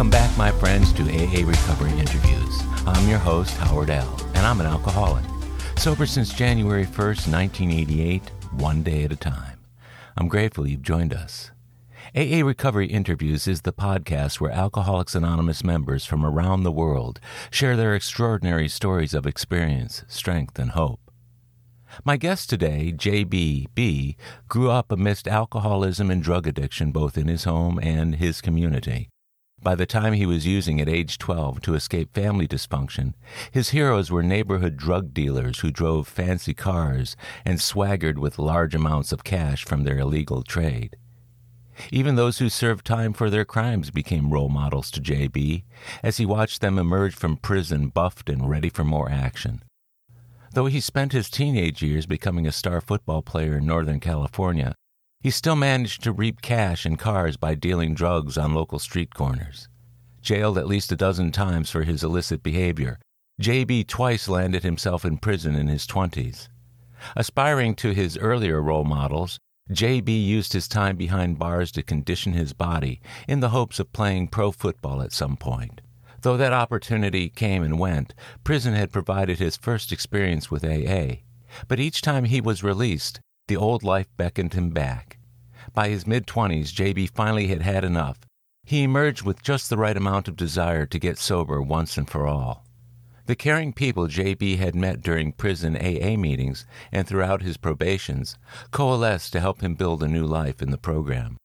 Welcome back, my friends, to AA Recovery Interviews. I'm your host, Howard L., and I'm an alcoholic. Sober since January 1st, 1988, one day at a time. I'm grateful you've joined us. AA Recovery Interviews is the podcast where Alcoholics Anonymous members from around the world share their extraordinary stories of experience, strength, and hope. My guest today, JBB, grew up amidst alcoholism and drug addiction both in his home and his community. By the time he was using at age 12 to escape family dysfunction, his heroes were neighborhood drug dealers who drove fancy cars and swaggered with large amounts of cash from their illegal trade. Even those who served time for their crimes became role models to JB as he watched them emerge from prison buffed and ready for more action. Though he spent his teenage years becoming a star football player in Northern California, he still managed to reap cash and cars by dealing drugs on local street corners. Jailed at least a dozen times for his illicit behavior, JB twice landed himself in prison in his 20s. Aspiring to his earlier role models, JB used his time behind bars to condition his body in the hopes of playing pro football at some point. Though that opportunity came and went, prison had provided his first experience with AA. But each time he was released, the old life beckoned him back. By his mid 20s, JB finally had had enough. He emerged with just the right amount of desire to get sober once and for all. The caring people JB had met during prison AA meetings and throughout his probations coalesced to help him build a new life in the program.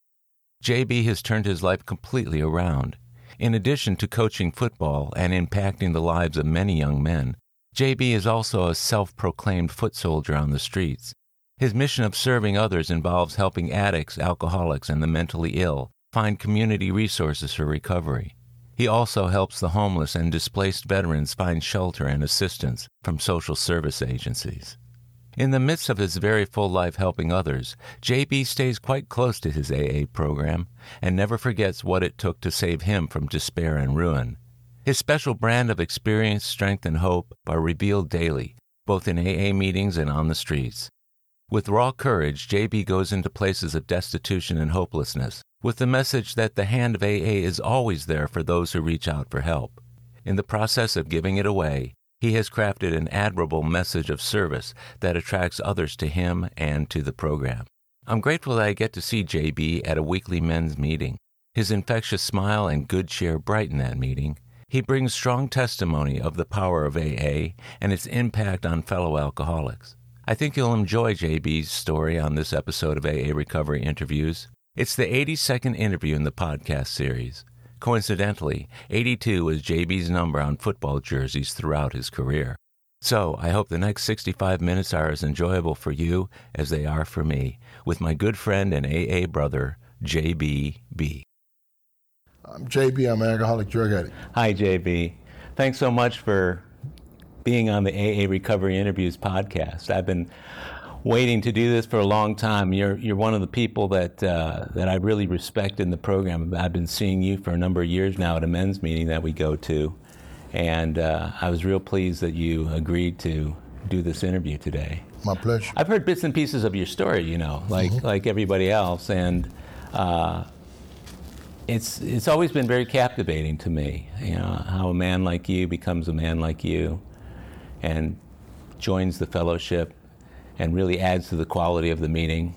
JB has turned his life completely around. In addition to coaching football and impacting the lives of many young men, JB is also a self proclaimed foot soldier on the streets. His mission of serving others involves helping addicts, alcoholics, and the mentally ill find community resources for recovery. He also helps the homeless and displaced veterans find shelter and assistance from social service agencies. In the midst of his very full life helping others, JB stays quite close to his AA program and never forgets what it took to save him from despair and ruin. His special brand of experience, strength, and hope are revealed daily, both in AA meetings and on the streets. With raw courage, JB goes into places of destitution and hopelessness, with the message that the hand of AA is always there for those who reach out for help. In the process of giving it away, he has crafted an admirable message of service that attracts others to him and to the program. I'm grateful that I get to see JB at a weekly men's meeting. His infectious smile and good cheer brighten that meeting. He brings strong testimony of the power of AA and its impact on fellow alcoholics. I think you'll enjoy JB's story on this episode of AA Recovery Interviews. It's the 82nd interview in the podcast series. Coincidentally, 82 was JB's number on football jerseys throughout his career. So I hope the next 65 minutes are as enjoyable for you as they are for me, with my good friend and AA brother, JBB. I'm JB. I'm an alcoholic drug addict. Hi, JB. Thanks so much for being on the AA Recovery Interviews podcast. I've been waiting to do this for a long time. You're you're one of the people that uh, that I really respect in the program. I've been seeing you for a number of years now at a men's meeting that we go to, and uh, I was real pleased that you agreed to do this interview today. My pleasure. I've heard bits and pieces of your story, you know, like mm-hmm. like everybody else, and. Uh, it's it's always been very captivating to me, you know, how a man like you becomes a man like you, and joins the fellowship and really adds to the quality of the meeting.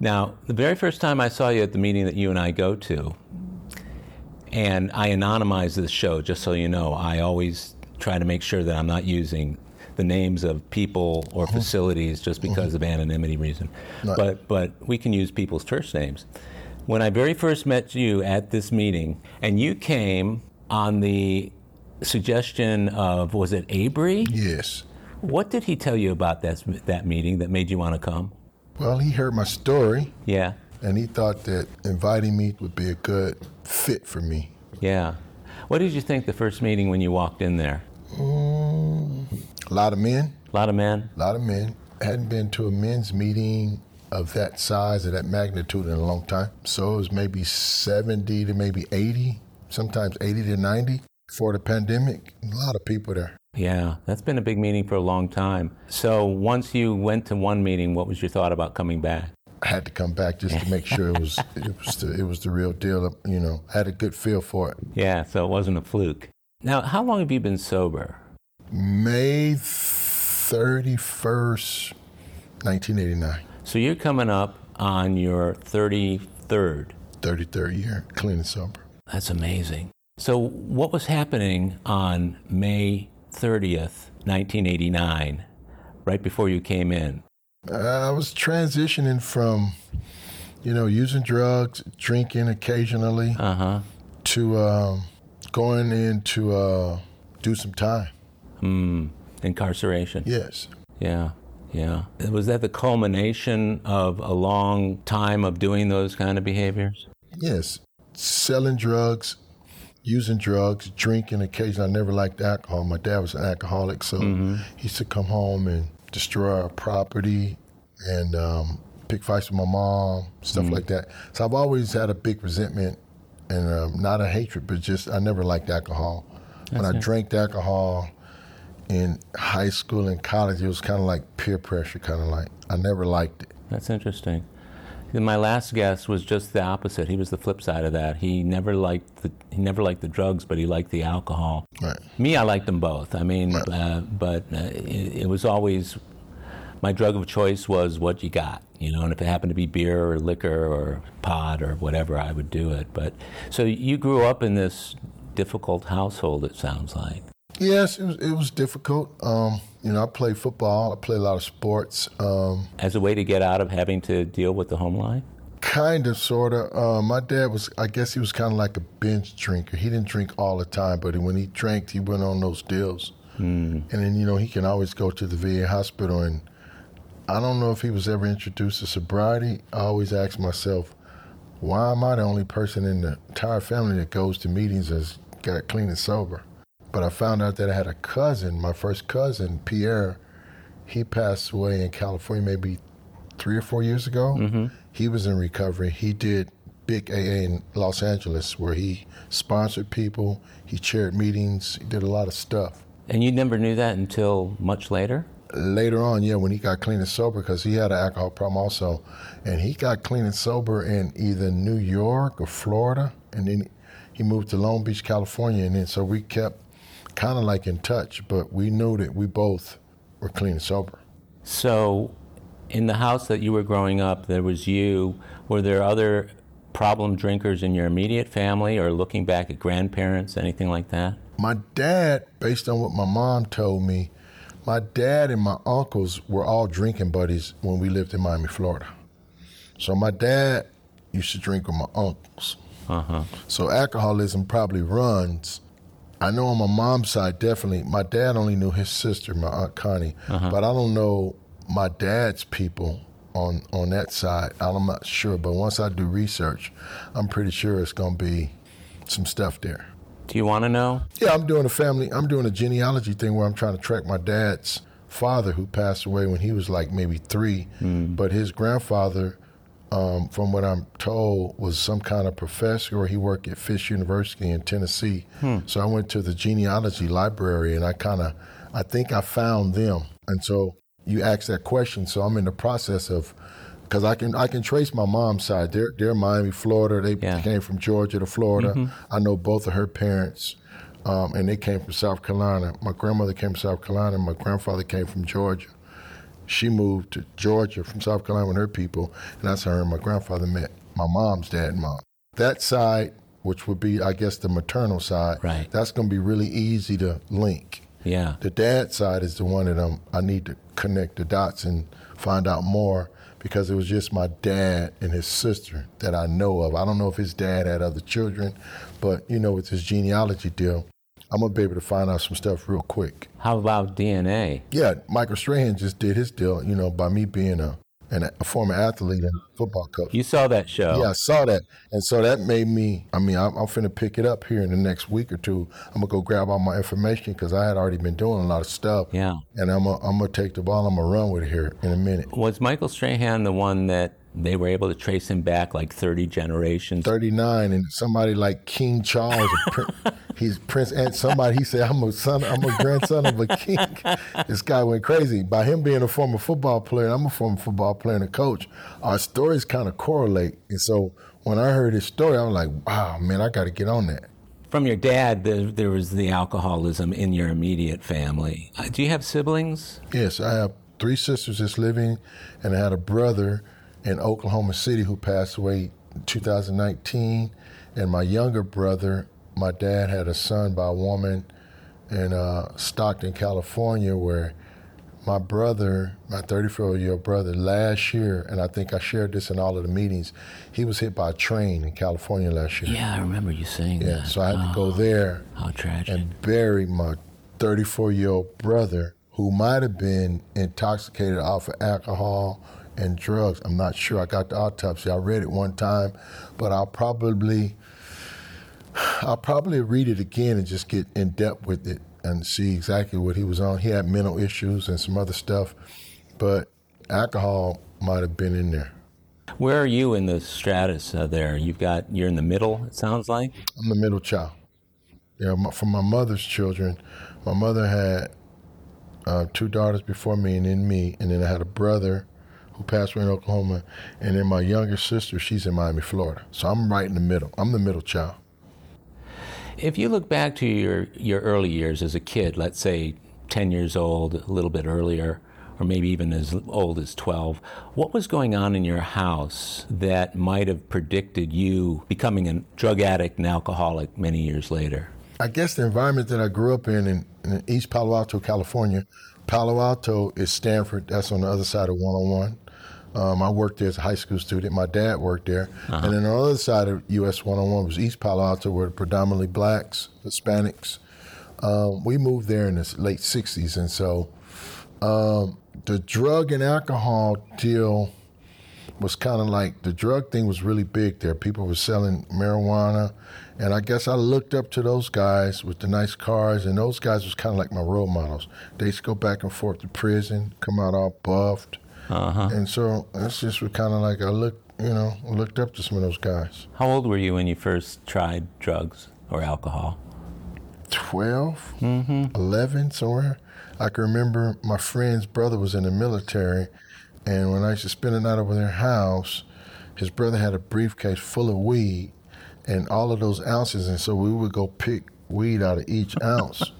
Now, the very first time I saw you at the meeting that you and I go to, and I anonymize this show, just so you know, I always try to make sure that I'm not using the names of people or mm-hmm. facilities just because mm-hmm. of anonymity reason. Right. But but we can use people's first names. When I very first met you at this meeting, and you came on the suggestion of was it Abry? Yes. What did he tell you about that, that meeting that made you want to come? Well, he heard my story. Yeah. And he thought that inviting me would be a good fit for me. Yeah. What did you think the first meeting when you walked in there? Mm, a lot of men. A lot of men? A lot of men. I hadn't been to a men's meeting of that size, of that magnitude in a long time. So it was maybe 70 to maybe 80, sometimes 80 to 90 for the pandemic. A lot of people there. Yeah, that's been a big meeting for a long time. So once you went to one meeting, what was your thought about coming back? I had to come back just to make sure it was it was the, it was the real deal. You know, I had a good feel for it. Yeah, so it wasn't a fluke. Now, how long have you been sober? May thirty first, nineteen eighty nine. So you're coming up on your thirty third. Thirty third year, clean and sober. That's amazing. So, what was happening on May 30th, 1989, right before you came in? Uh, I was transitioning from, you know, using drugs, drinking occasionally, Uh-huh. to um, going in to uh, do some time. Hmm. Incarceration. Yes. Yeah. Yeah. Was that the culmination of a long time of doing those kind of behaviors? Yes. Selling drugs, using drugs, drinking occasionally. I never liked alcohol. My dad was an alcoholic, so he used to come home and destroy our property and um, pick fights with my mom, stuff like that. So I've always had a big resentment and um, not a hatred, but just I never liked alcohol. when I drank alcohol in high school and college, it was kind of like peer pressure, kind of like I never liked it. That's interesting. And My last guest was just the opposite. He was the flip side of that. He never liked the he never liked the drugs, but he liked the alcohol. Right. Me, I liked them both. I mean, uh, but uh, it, it was always my drug of choice was what you got, you know. And if it happened to be beer or liquor or pot or whatever, I would do it. But so you grew up in this difficult household. It sounds like. Yes, it was, it was difficult. Um, you know, I played football. I played a lot of sports. Um, As a way to get out of having to deal with the home life. kind of, sort of. Uh, my dad was, I guess he was kind of like a binge drinker. He didn't drink all the time, but when he drank, he went on those deals. And then, you know, he can always go to the VA hospital. And I don't know if he was ever introduced to sobriety. I always ask myself, why am I the only person in the entire family that goes to meetings that's got clean and sober? But I found out that I had a cousin, my first cousin, Pierre. He passed away in California maybe three or four years ago. Mm-hmm. He was in recovery. He did big AA in Los Angeles where he sponsored people, he chaired meetings, he did a lot of stuff. And you never knew that until much later. Later on, yeah, when he got clean and sober, because he had an alcohol problem also, and he got clean and sober in either New York or Florida, and then he moved to Long Beach, California, and then so we kept kind of like in touch, but we knew that we both were clean and sober. So, in the house that you were growing up, there was you. Were there other problem drinkers in your immediate family, or looking back at grandparents, anything like that? My dad, based on what my mom told me, my dad and my uncles were all drinking buddies when we lived in Miami, Florida. So my dad used to drink with my uncles. Uh huh. So alcoholism probably runs. I know on my mom's side, definitely. My dad only knew his sister, my aunt Connie, uh-huh. but I don't know my dad's people on on that side. I'm not sure, but once I do research, I'm pretty sure it's gonna be some stuff there. Do you want to know? Yeah, I'm doing a family. I'm doing a genealogy thing where I'm trying to track my dad's father, who passed away when he was like maybe three, hmm. but his grandfather, um, from what I'm told, was some kind of professor, or he worked at Fisk University in Tennessee. So I went to the genealogy library, and I kind of, I think I found them. And so you asked that question, so I'm in the process of. Because I can I can trace my mom's side. They're they're Miami, Florida. They Yeah. came from Georgia to Florida. I know both of her parents, um, and they came from South Carolina. My grandmother came from South Carolina. My grandfather came from Georgia. She moved to Georgia from South Carolina with her people, and that's how her and my grandfather met. My mom's dad and mom. That side, which would be, I guess, the maternal side, Right. that's going to be really easy to link. Yeah. The dad side is the one that um, I need to connect the dots and find out more because it was just my dad and his sister that I know of. I don't know if his dad had other children, but you know, with this genealogy deal, I'm gonna be able to find out some stuff real quick. How about DNA? Yeah, Michael Strahan just did his deal, you know, by me being a and a former athlete and football coach. You saw that show. Yeah, I saw that, and so that made me. I mean, I'm, I'm finna pick it up here in the next week or two. I'm gonna go grab all my information because I had already been doing a lot of stuff. Yeah. and I'm gonna, I'm gonna take the ball. I'm gonna run with it here in a minute. Was Michael Strahan the one that they were able to trace him back like 30 generations. 39, and somebody like King Charles, he's Prince, and somebody, he said, I'm a son, I'm a grandson of a king. This guy went crazy. By him being a former football player, and I'm a former football player and a coach, our stories kind of correlate. And so when I heard his story, I was like, wow, man, I got to get on that. From your dad, there, there was the alcoholism in your immediate family. Uh, do you have siblings? Yes, I have three sisters that's living, and I had a brother in Oklahoma City who passed away in 2019. And my younger brother, my dad had a son by a woman in uh, Stockton, California, where my brother, my 34 year old brother, last year, and I think I shared this in all of the meetings, he was hit by a train in California last year. Yeah, I remember you saying yeah, that. So I had oh, to go there how tragic. and bury my 34 year old brother who might have been intoxicated off of alcohol and drugs. I'm not sure. I got the autopsy. I read it one time, but I'll probably I'll probably read it again and just get in depth with it and see exactly what he was on. He had mental issues and some other stuff, but alcohol might have been in there. Where are you in the stratus uh, there? You've got you're in the middle. It sounds like I'm the middle child. Yeah, my, from my mother's children, my mother had uh, two daughters before me, and then me, and then I had a brother who passed away in Oklahoma, and then my younger sister, she's in Miami, Florida. So I'm right in the middle. I'm the middle child. If you look back to your, your early years as a kid, let's say 10 years old, a little bit earlier, or maybe even as old as 12, what was going on in your house that might have predicted you becoming a drug addict and alcoholic many years later? I guess the environment that I grew up in, in, in East Palo Alto, California, Palo Alto is Stanford. That's on the other side of 101. Um, I worked there as a high school student. My dad worked there. Uh-huh. And then on the other side of US 101 was East Palo Alto, where predominantly blacks, Hispanics. Um, we moved there in the late 60s. And so um, the drug and alcohol deal was kind of like the drug thing was really big there. People were selling marijuana. And I guess I looked up to those guys with the nice cars, and those guys was kind of like my role models. They used to go back and forth to prison, come out all buffed uh-huh. And so that's just kind of like I looked, you know, looked up to some of those guys. How old were you when you first tried drugs or alcohol? 12, mm-hmm. 11, somewhere. I can remember my friend's brother was in the military, and when I used to spend the night over their house, his brother had a briefcase full of weed and all of those ounces, and so we would go pick weed out of each ounce.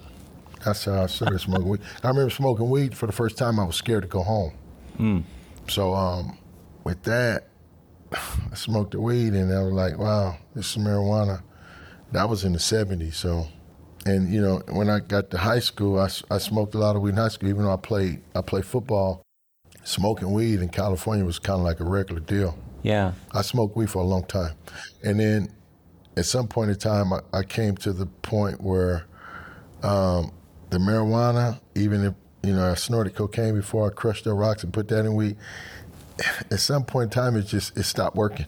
That's how I started smoking weed. I remember smoking weed for the first time. I was scared to go home. Mm. So um, with that, I smoked the weed and I was like, wow, this is marijuana. That was in the 70s. So, and you know, when I got to high school, I, I smoked a lot of weed in high school. Even though I played, I played football. Smoking weed in California was kind of like a regular deal. Yeah. I smoked weed for a long time, and then at some point in time, I, I came to the point where um, the marijuana, even if you know, I snorted cocaine before. I crushed the rocks and put that in weed. At some point in time, it just it stopped working.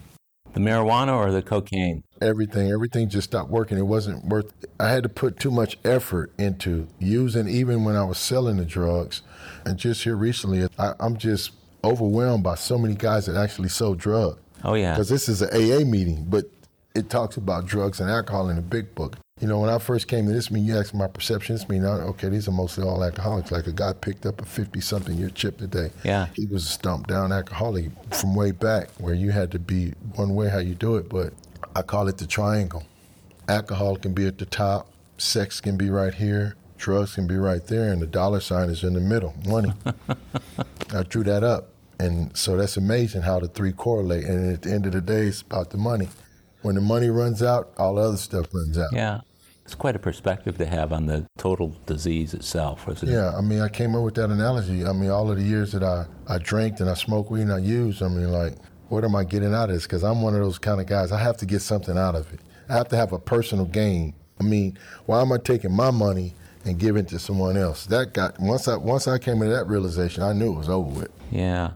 The marijuana or the cocaine? Everything, everything just stopped working. It wasn't worth. I had to put too much effort into using, even when I was selling the drugs. And just here recently, I, I'm just overwhelmed by so many guys that actually sold drugs. Oh yeah, because this is an AA meeting, but it talks about drugs and alcohol in the big book. You know, when I first came to this meeting, you asked my perception. This meeting, okay, these are mostly all alcoholics. Like a guy picked up a 50 something year chip today. Yeah. He was a stumped down alcoholic from way back where you had to be one way how you do it. But I call it the triangle. Alcohol can be at the top, sex can be right here, drugs can be right there, and the dollar sign is in the middle money. I drew that up. And so that's amazing how the three correlate. And at the end of the day, it's about the money. When the money runs out, all the other stuff runs out. Yeah. It's quite a perspective to have on the total disease itself, isn't it? Yeah, I mean, I came up with that analogy. I mean, all of the years that I, I drank and I smoked weed and I used, I mean, like, what am I getting out of this? Because I'm one of those kind of guys, I have to get something out of it. I have to have a personal gain. I mean, why am I taking my money and giving it to someone else? That got, once I, once I came into that realization, I knew it was over with. Yeah.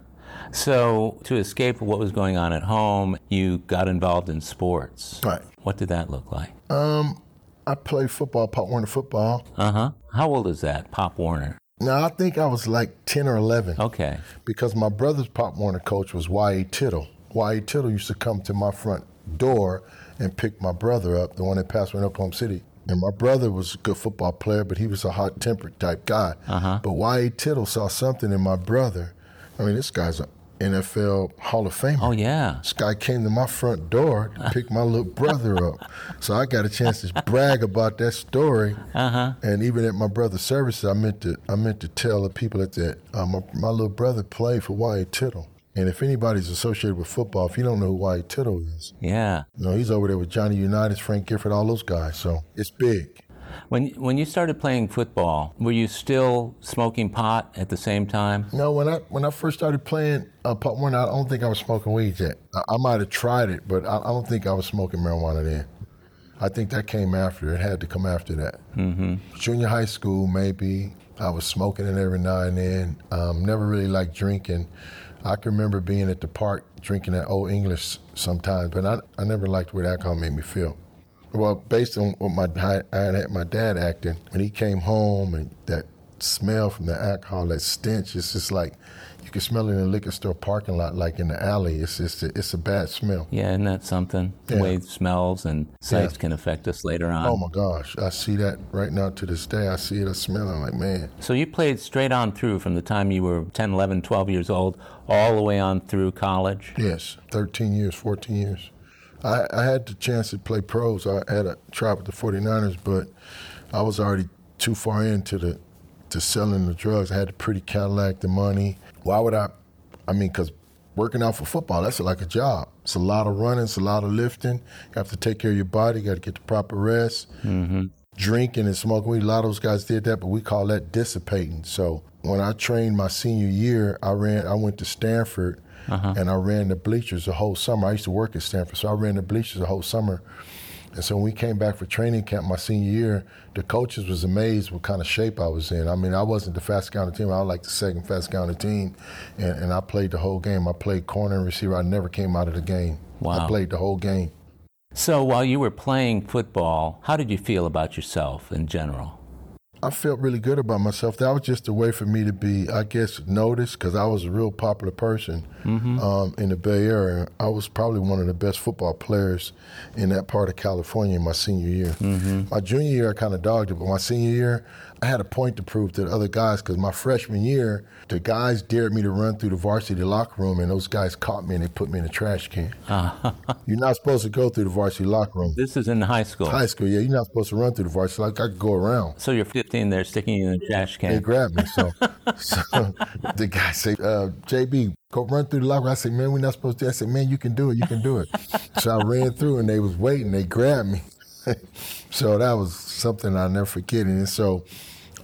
So, to escape what was going on at home, you got involved in sports. Right. What did that look like? Um, I played football, Pop Warner football. Uh huh. How old is that, Pop Warner? Now, I think I was like 10 or 11. Okay. Because my brother's Pop Warner coach was Y.A. Tittle. Y.A. Tittle used to come to my front door and pick my brother up, the one that passed away in Oklahoma City. And my brother was a good football player, but he was a hot tempered type guy. Uh-huh. But Y.A. Tittle saw something in my brother. I mean, this guy's an NFL Hall of Famer. Oh, yeah. This guy came to my front door to pick my little brother up. So I got a chance to brag about that story. Uh-huh. And even at my brother's services, I meant to I meant to tell the people at that uh, my, my little brother played for Y.A. Tittle. And if anybody's associated with football, if you don't know who Y.A. Tittle is, Yeah. you know, he's over there with Johnny Unitas, Frank Gifford, all those guys. So it's big. When when you started playing football, were you still smoking pot at the same time? No, when I when I first started playing uh, Pop Warner, I don't think I was smoking weed yet. I, I might have tried it, but I, I don't think I was smoking marijuana then. I think that came after. It had to come after that. Mm-hmm. Junior high school, maybe I was smoking it every now and then. Um, never really liked drinking. I can remember being at the park drinking that Olde English sometimes, but I, I never liked what alcohol made me feel. Well, based on what my I had my dad acting when he came home and that smell from the alcohol, that stench, it's just like you can smell it in a liquor store parking lot, like in the alley. It's just a, it's a bad smell. Yeah, isn't that something? The Yeah. way smells and sights Yeah. can affect us later on. Oh my gosh, I see that right now to this day. I see it, I smell it. I'm like, man, So you played straight on through from the time you were 10, 11, 12 years old, all the way on through college? yes, 13 years, 14 years. I, I had the chance to play pros. I had a try with the 49ers, but I was already too far into the to selling the drugs. I had the pretty Cadillac, the money. Why would I? I mean, because working out for football, that's like a job. It's a lot of running, it's a lot of lifting. You have to take care of your body. You got to get the proper rest. Mm-hmm. drinking and smoking weed. A lot of those guys did that, but we call that dissipating. So when I trained my senior year, I ran. I went to Stanford Uh-huh. and I ran the bleachers the whole summer. I used to work at Stanford, so I ran the bleachers the whole summer. And so when we came back for training camp my senior year, the coaches was amazed what kind of shape I was in. I mean, I wasn't the fastest guy on the team. I was like the second fastest guy on the team, and, and I played the whole game. I played corner and receiver. I never came out of the game. Wow. I played the whole game. So while you were playing football, how did you feel about yourself in general? I felt really good about myself. That was just a way for me to be, I guess, noticed because I was a real popular person um, in the Bay Area. I was probably one of the best football players in that part of California in my senior year. My junior year, I kind of dogged it, but my senior year, I had a point to prove to the other guys because my freshman year, the guys dared me to run through the varsity locker room, and those guys caught me and they put me in a trash can. You're not supposed to go through the varsity locker room. This is in high school. High school, yeah, you're not supposed to run through the varsity. Like I could go around. So you're 15 there sticking you in the trash can. They grabbed me. So, so the guy said, uh, JB, go run through the locker. I said, man, we're not supposed to. I said, man, you can do it. You can do it. so I ran through and they was waiting. They grabbed me. so that was something I'll never forget. And so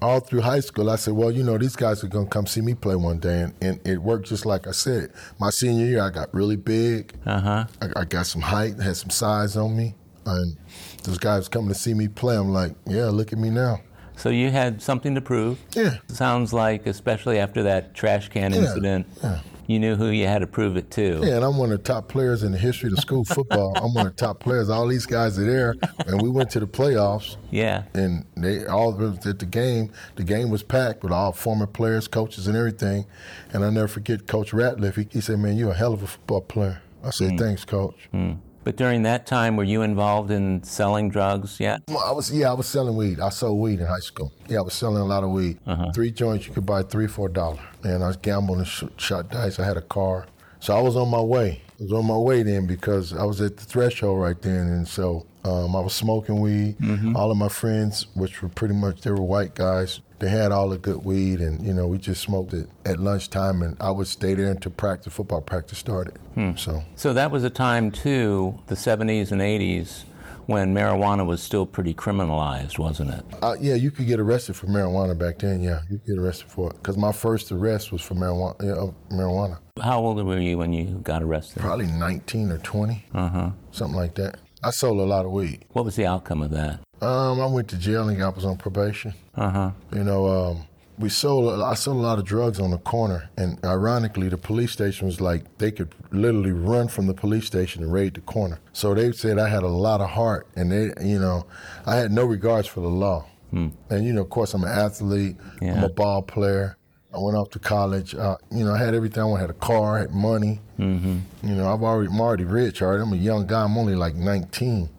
all through high school, I said, well, you know, these guys are going to come see me play one day. And, and it worked just like I said. My senior year, I got really big. Uh huh. I, I got some height, had some size on me. And those guys coming to see me play, I'm like, yeah, look at me now. So you had something to prove. Yeah. Sounds like, especially after that trash can Yeah, incident, yeah. You knew who you had to prove it to. Yeah, and I'm one of the top players in the history of school football. I'm one of the top players. All these guys are there, and we went to the playoffs, Yeah. and they all at the game. The game was packed with all former players, coaches, and everything. And I never forget Coach Ratliff. He, he said, "Man, you're a hell of a football player." I said, mm. "Thanks, Coach." Mm. But during that time, were you involved in selling drugs yet? Well, I was yeah, I was selling weed. I sold weed in high school. Yeah, I was selling a lot of weed. Uh-huh. Three joints you could buy three for a dollar. And I was gambling and sh- shot dice. I had a car, so I was on my way. I was on my way then because I was at the threshold right then, and so um, I was smoking weed. All of my friends, which were pretty much they were white guys, they had all the good weed, and you know we just smoked it at lunchtime, and I would stay there until practice, football practice started. So So that was a time, too, the 70s and 80s, when marijuana was still pretty criminalized, wasn't it? Uh, yeah, you could get arrested for marijuana back then. Yeah, you could get arrested for it. Because my first arrest was for marijuana. Yeah, uh, marijuana. How old were you when you got arrested? Probably 19 or 20, Uh huh. something like that. I sold a lot of weed. What was the outcome of that? Um, I went to jail and I was on probation. Uh huh. You know, um, we sold. I sold a lot of drugs on the corner, and ironically, the police station was like they could literally run from the police station and raid the corner. So they said I had a lot of heart, and they, you know, I had no regards for the law. And you know, of course, I'm an athlete. I'm a ball player. I went off to college. Uh, you know, I had everything. I wanted, had a car, I had money. Mm-hmm. You know, I've already, I'm already rich. Already, I'm a young guy. I'm only like 19.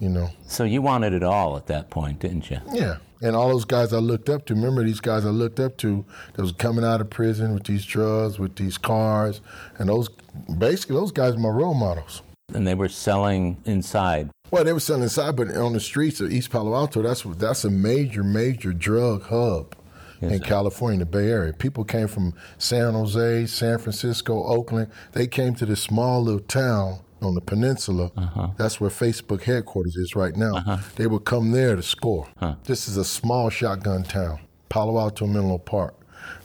You know. So you wanted it all at that point, didn't you? Yeah. And all those guys I looked up to. Remember these guys I looked up to that was coming out of prison with these drugs, with these cars, and those basically those guys were my role models. And they were selling inside. Well, they were selling inside, but on the streets of East Palo Alto, that's that's a major, major drug hub in. California, the Bay Area. People came from San Jose, San Francisco, Oakland. They came to this small little town on the peninsula. Uh-huh. That's where Facebook headquarters is right now. Uh-huh. They would come there to score. Huh. This is a small shotgun town, Palo Alto Menlo Park.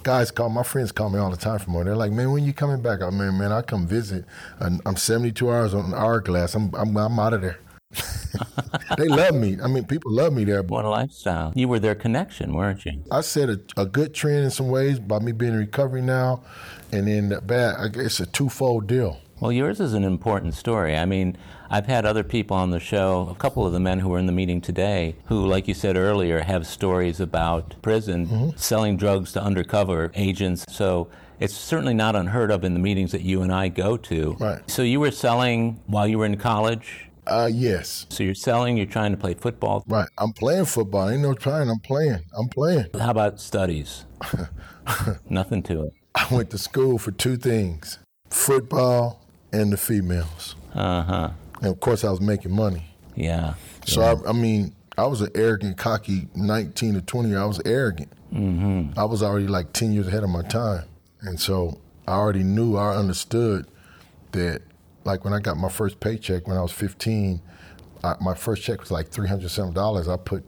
Guys call my friends call me all the time from there. They're like, "Man, when you coming back?" I mean, man, I come visit. I'm 72 hours on an hourglass. I'm I'm, I'm out of there. They love me. I mean, people love me there. What a lifestyle. You were their connection, weren't you? I said a, a good trend in some ways by me being in recovery now, and then bad. I guess it's a twofold deal. Well, yours is an important story. I mean, I've had other people on the show, a couple of the men who were in the meeting today, who, like you said earlier, have stories about prison mm-hmm. selling drugs to undercover agents. So it's certainly not unheard of in the meetings that you and I go to. Right. So you were selling while you were in college? Uh, yes. So you're selling, you're trying to play football? Right. I'm playing football. Ain't no trying. I'm playing. I'm playing. How about studies? Nothing to it. I went to school for two things football and the females. Uh huh. And of course, I was making money. Yeah. So yeah. I, I, mean, I was an arrogant, cocky 19 to 20 year. I was arrogant. Mm-hmm. I was already like 10 years ahead of my time, and so I already knew, I understood that. Like when I got my first paycheck when I was 15, I, my first check was like 300 some dollars. I put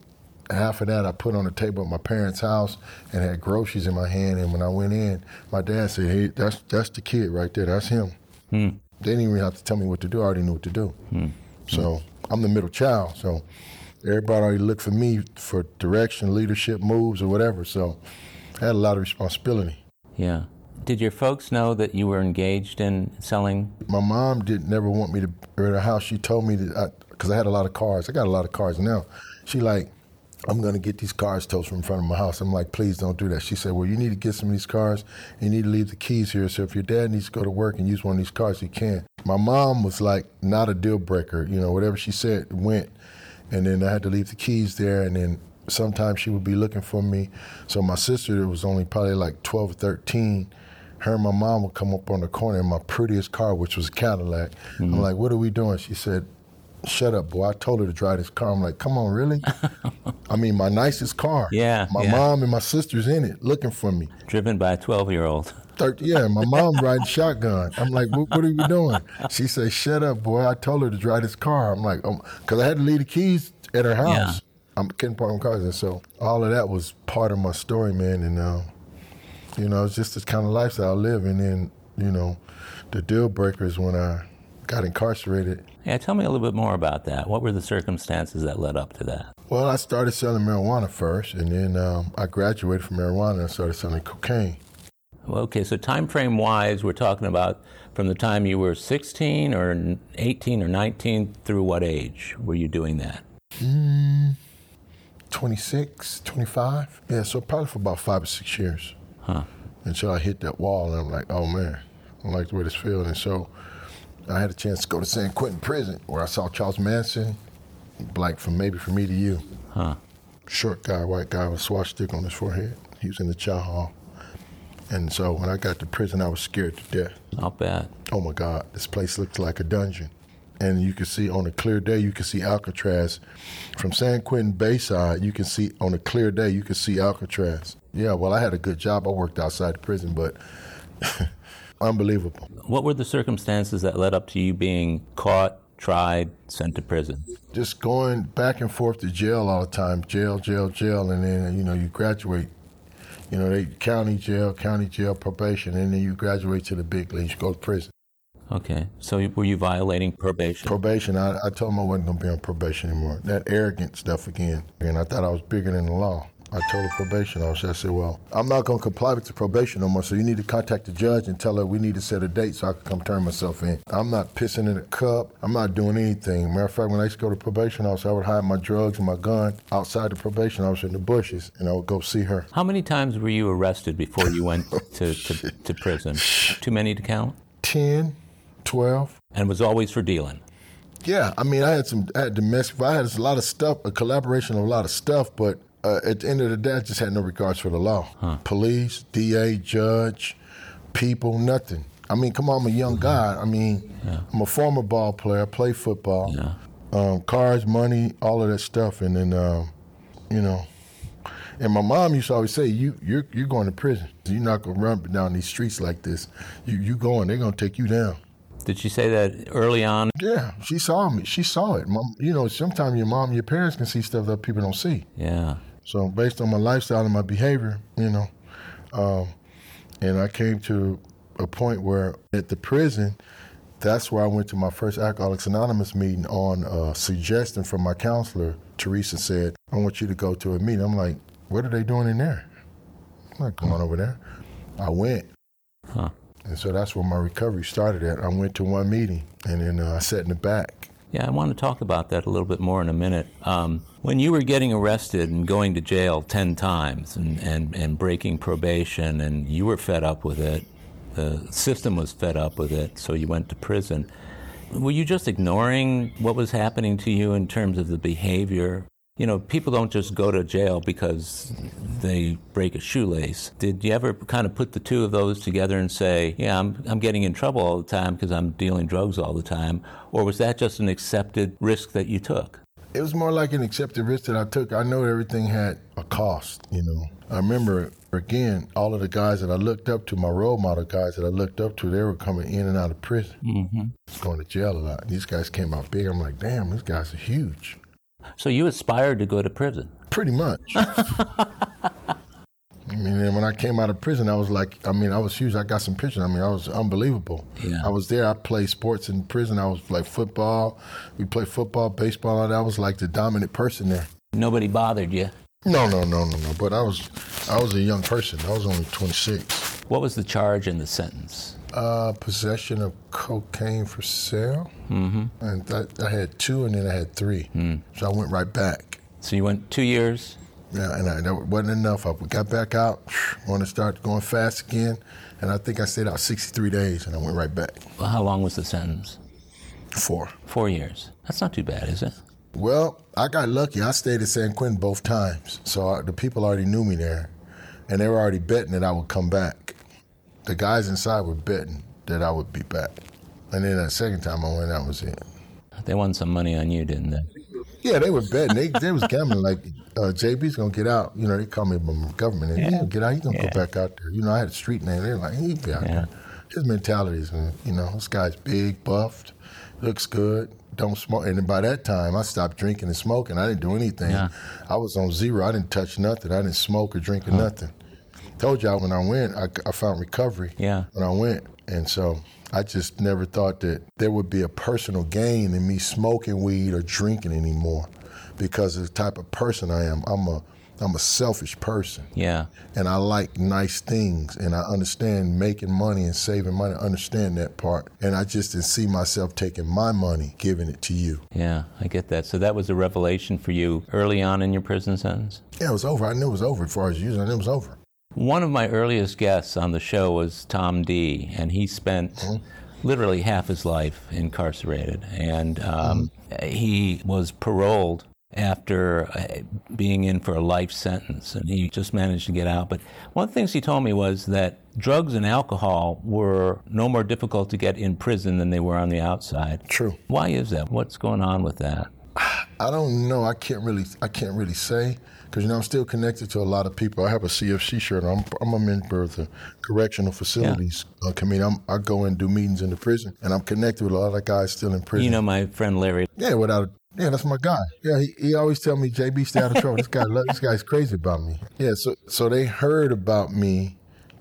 half of that I put on the table at my parents' house and had groceries in my hand. And when I went in, my dad said, "Hey, that's that's the kid right there. That's him." Hmm. They didn't even have to tell me what to do. I already knew what to do. Hmm. So I'm the middle child. So everybody already looked for me for direction, leadership moves, or whatever. So I had a lot of responsibility. Yeah. Did your folks know that you were engaged in selling? My mom did never want me to at her house. She told me that because I, I, had a lot of cars. I got a lot of cars now. She like, I'm to get these cars towed from in front of my house. I'm like, please don't do that. She said, well, you need to get some of these cars. You need to leave the keys here. So if your dad needs to go to work and use one of these cars, he can. My mom was like, not a deal breaker. You know, whatever she said went. And then I had to leave the keys there. And then sometimes she would be looking for me. So my sister was only probably like 12 or 13 her and my mom would come up on the corner in my prettiest car, which was a Cadillac. Mm-hmm. I'm like, what are we doing? She said, shut up, boy. I told her to drive this car. I'm like, come on, really? I mean, my nicest car. Yeah. My yeah. mom and my sister's in it looking for me. Driven by a 12 year old. Yeah, my mom riding shotgun. I'm like, what, what, are we doing? She said, shut up, boy. I told her to drive this car. I'm like, because um, I had to leave the keys at her house. Yeah. I'm my cars. And so all of that was part of my story, man. And, uh, you know, it's just this kind of lifestyle I live. And then, you know, the deal breakers when I got incarcerated. Yeah, tell me a little bit more about that. What were the circumstances that led up to that? Well, I started selling marijuana first, and then um, I graduated from marijuana and started selling cocaine. Well, okay, so time frame wise, we're talking about from the time you were 16 or 18 or 19 through what age were you doing that? Mm, 26, 25. Yeah, so probably for about five or six years. Huh. Until I hit that wall, and I'm like, oh man, I like the way this feels. And so I had a chance to go to San Quentin prison where I saw Charles Manson, like from maybe from me to you. Huh. Short guy, white guy with a swastika on his forehead. He was in the chow hall. And so when I got to prison, I was scared to death. Not bad. Oh my God, this place looks like a dungeon. And you can see on a clear day, you can see Alcatraz. From San Quentin Bayside, you can see on a clear day, you can see Alcatraz. Yeah, well, I had a good job. I worked outside the prison, but unbelievable. What were the circumstances that led up to you being caught, tried, sent to prison? Just going back and forth to jail all the time, jail, jail, jail, and then you know you graduate. You know, they county jail, county jail, probation, and then you graduate to the big leagues, go to prison. Okay, so were you violating probation? Probation. I, I told him I wasn't going to be on probation anymore. That arrogant stuff again, and I thought I was bigger than the law. I told the probation officer, I said, well, I'm not going to comply with the probation no more, so you need to contact the judge and tell her we need to set a date so I can come turn myself in. I'm not pissing in a cup. I'm not doing anything. Matter of fact, when I used to go to probation officer, I would hide my drugs and my gun outside the probation officer in the bushes, and I would go see her. How many times were you arrested before you went to, to, to prison? Too many to count? 10, 12. And was always for dealing? Yeah, I mean, I had some I had domestic. I had a lot of stuff, a collaboration of a lot of stuff, but uh, at the end of the day, I just had no regards for the law. Huh. Police, DA, judge, people, nothing. I mean, come on, I'm a young mm-hmm. guy. I mean, yeah. I'm a former ball player. I play football. Yeah. Um, cars, money, all of that stuff, and then, um, you know, and my mom used to always say, "You, you're, you're going to prison. You're not gonna run down these streets like this. You, you going? They're gonna take you down." Did she say that early on? Yeah, she saw me. She saw it. Mom, you know, sometimes your mom, your parents can see stuff that people don't see. Yeah. So based on my lifestyle and my behavior, you know, um, and I came to a point where at the prison, that's where I went to my first Alcoholics Anonymous meeting on a suggestion from my counselor. Teresa said, I want you to go to a meeting. I'm like, what are they doing in there? I'm not going over there. I went. Huh. And so that's where my recovery started at. I went to one meeting and then uh, I sat in the back. Yeah, I want to talk about that a little bit more in a minute. Um, when you were getting arrested and going to jail 10 times and, and, and breaking probation and you were fed up with it, the system was fed up with it, so you went to prison. Were you just ignoring what was happening to you in terms of the behavior you know, people don't just go to jail because they break a shoelace. Did you ever kind of put the two of those together and say, yeah, I'm, I'm getting in trouble all the time because I'm dealing drugs all the time? Or was that just an accepted risk that you took? It was more like an accepted risk that I took. I know everything had a cost, you know. I remember, again, all of the guys that I looked up to, my role model guys that I looked up to, they were coming in and out of prison, mm-hmm. going to jail a lot. These guys came out big. I'm like, damn, these guys are huge. So you aspired to go to prison? Pretty much. I mean, when I came out of prison, I was like, I mean, I was huge. I got some pictures. I mean, I was unbelievable. Yeah. I was there. I played sports in prison. I was like football. We played football, baseball. I was like the dominant person there. Nobody bothered you. No, no, no, no, no. But I was, I was a young person. I was only 26. What was the charge and the sentence? Uh, possession of cocaine for sale. Mm-hmm. And that, I had two, and then I had three. Mm. So I went right back. So you went two years. Yeah, and I, that wasn't enough. I got back out, wanted to start going fast again, and I think I stayed out 63 days, and I went right back. Well, how long was the sentence? Four. Four years. That's not too bad, is it? Well, I got lucky. I stayed at San Quentin both times, so I, the people already knew me there, and they were already betting that I would come back the guys inside were betting that I would be back. And then the second time I went, that was it. They won some money on you, didn't they? Yeah, they were betting. They, they was gambling like uh, JB's gonna get out. You know, they call me from the government. And, yeah. He'll get out. He's gonna yeah. go back out there. You know, I had a street name. They're like, he'll be out yeah. there. His mentality is, you know, this guy's big, buffed, looks good, don't smoke. And by that time, I stopped drinking and smoking. I didn't do anything. Yeah. I was on zero. I didn't touch nothing. I didn't smoke or drink or huh. nothing told y'all when I went, I, I found recovery. Yeah. When I went, and so I just never thought that there would be a personal gain in me smoking weed or drinking anymore, because of the type of person I am. I'm a I'm a selfish person. Yeah. And I like nice things and I understand making money and saving money. I understand that part. And I just didn't see myself taking my money, giving it to you. Yeah, I get that. So that was a revelation for you early on in your prison sentence? Yeah, it was over. I knew it was over as far as using. I knew it was over. One of my earliest guests on the show was Tom D, and he spent mm-hmm. literally half his life incarcerated. And um, mm-hmm. he was paroled after uh, being in for a life sentence, and he just managed to get out. But one of the things he told me was that drugs and alcohol were no more difficult to get in prison than they were on the outside. True. Why is that? What's going on with that? I don't know. I can't really. I can't really say because you know I'm still connected to a lot of people. I have a CFC shirt. I'm, I'm a member of the Correctional Facilities yeah. uh, Committee. I'm, I go and do meetings in the prison, and I'm connected with a lot of guys still in prison. You know my friend Larry. Yeah, without. Yeah, that's my guy. Yeah, he, he always tell me, JB, stay out of trouble. this guy, this guy's crazy about me. Yeah, so so they heard about me,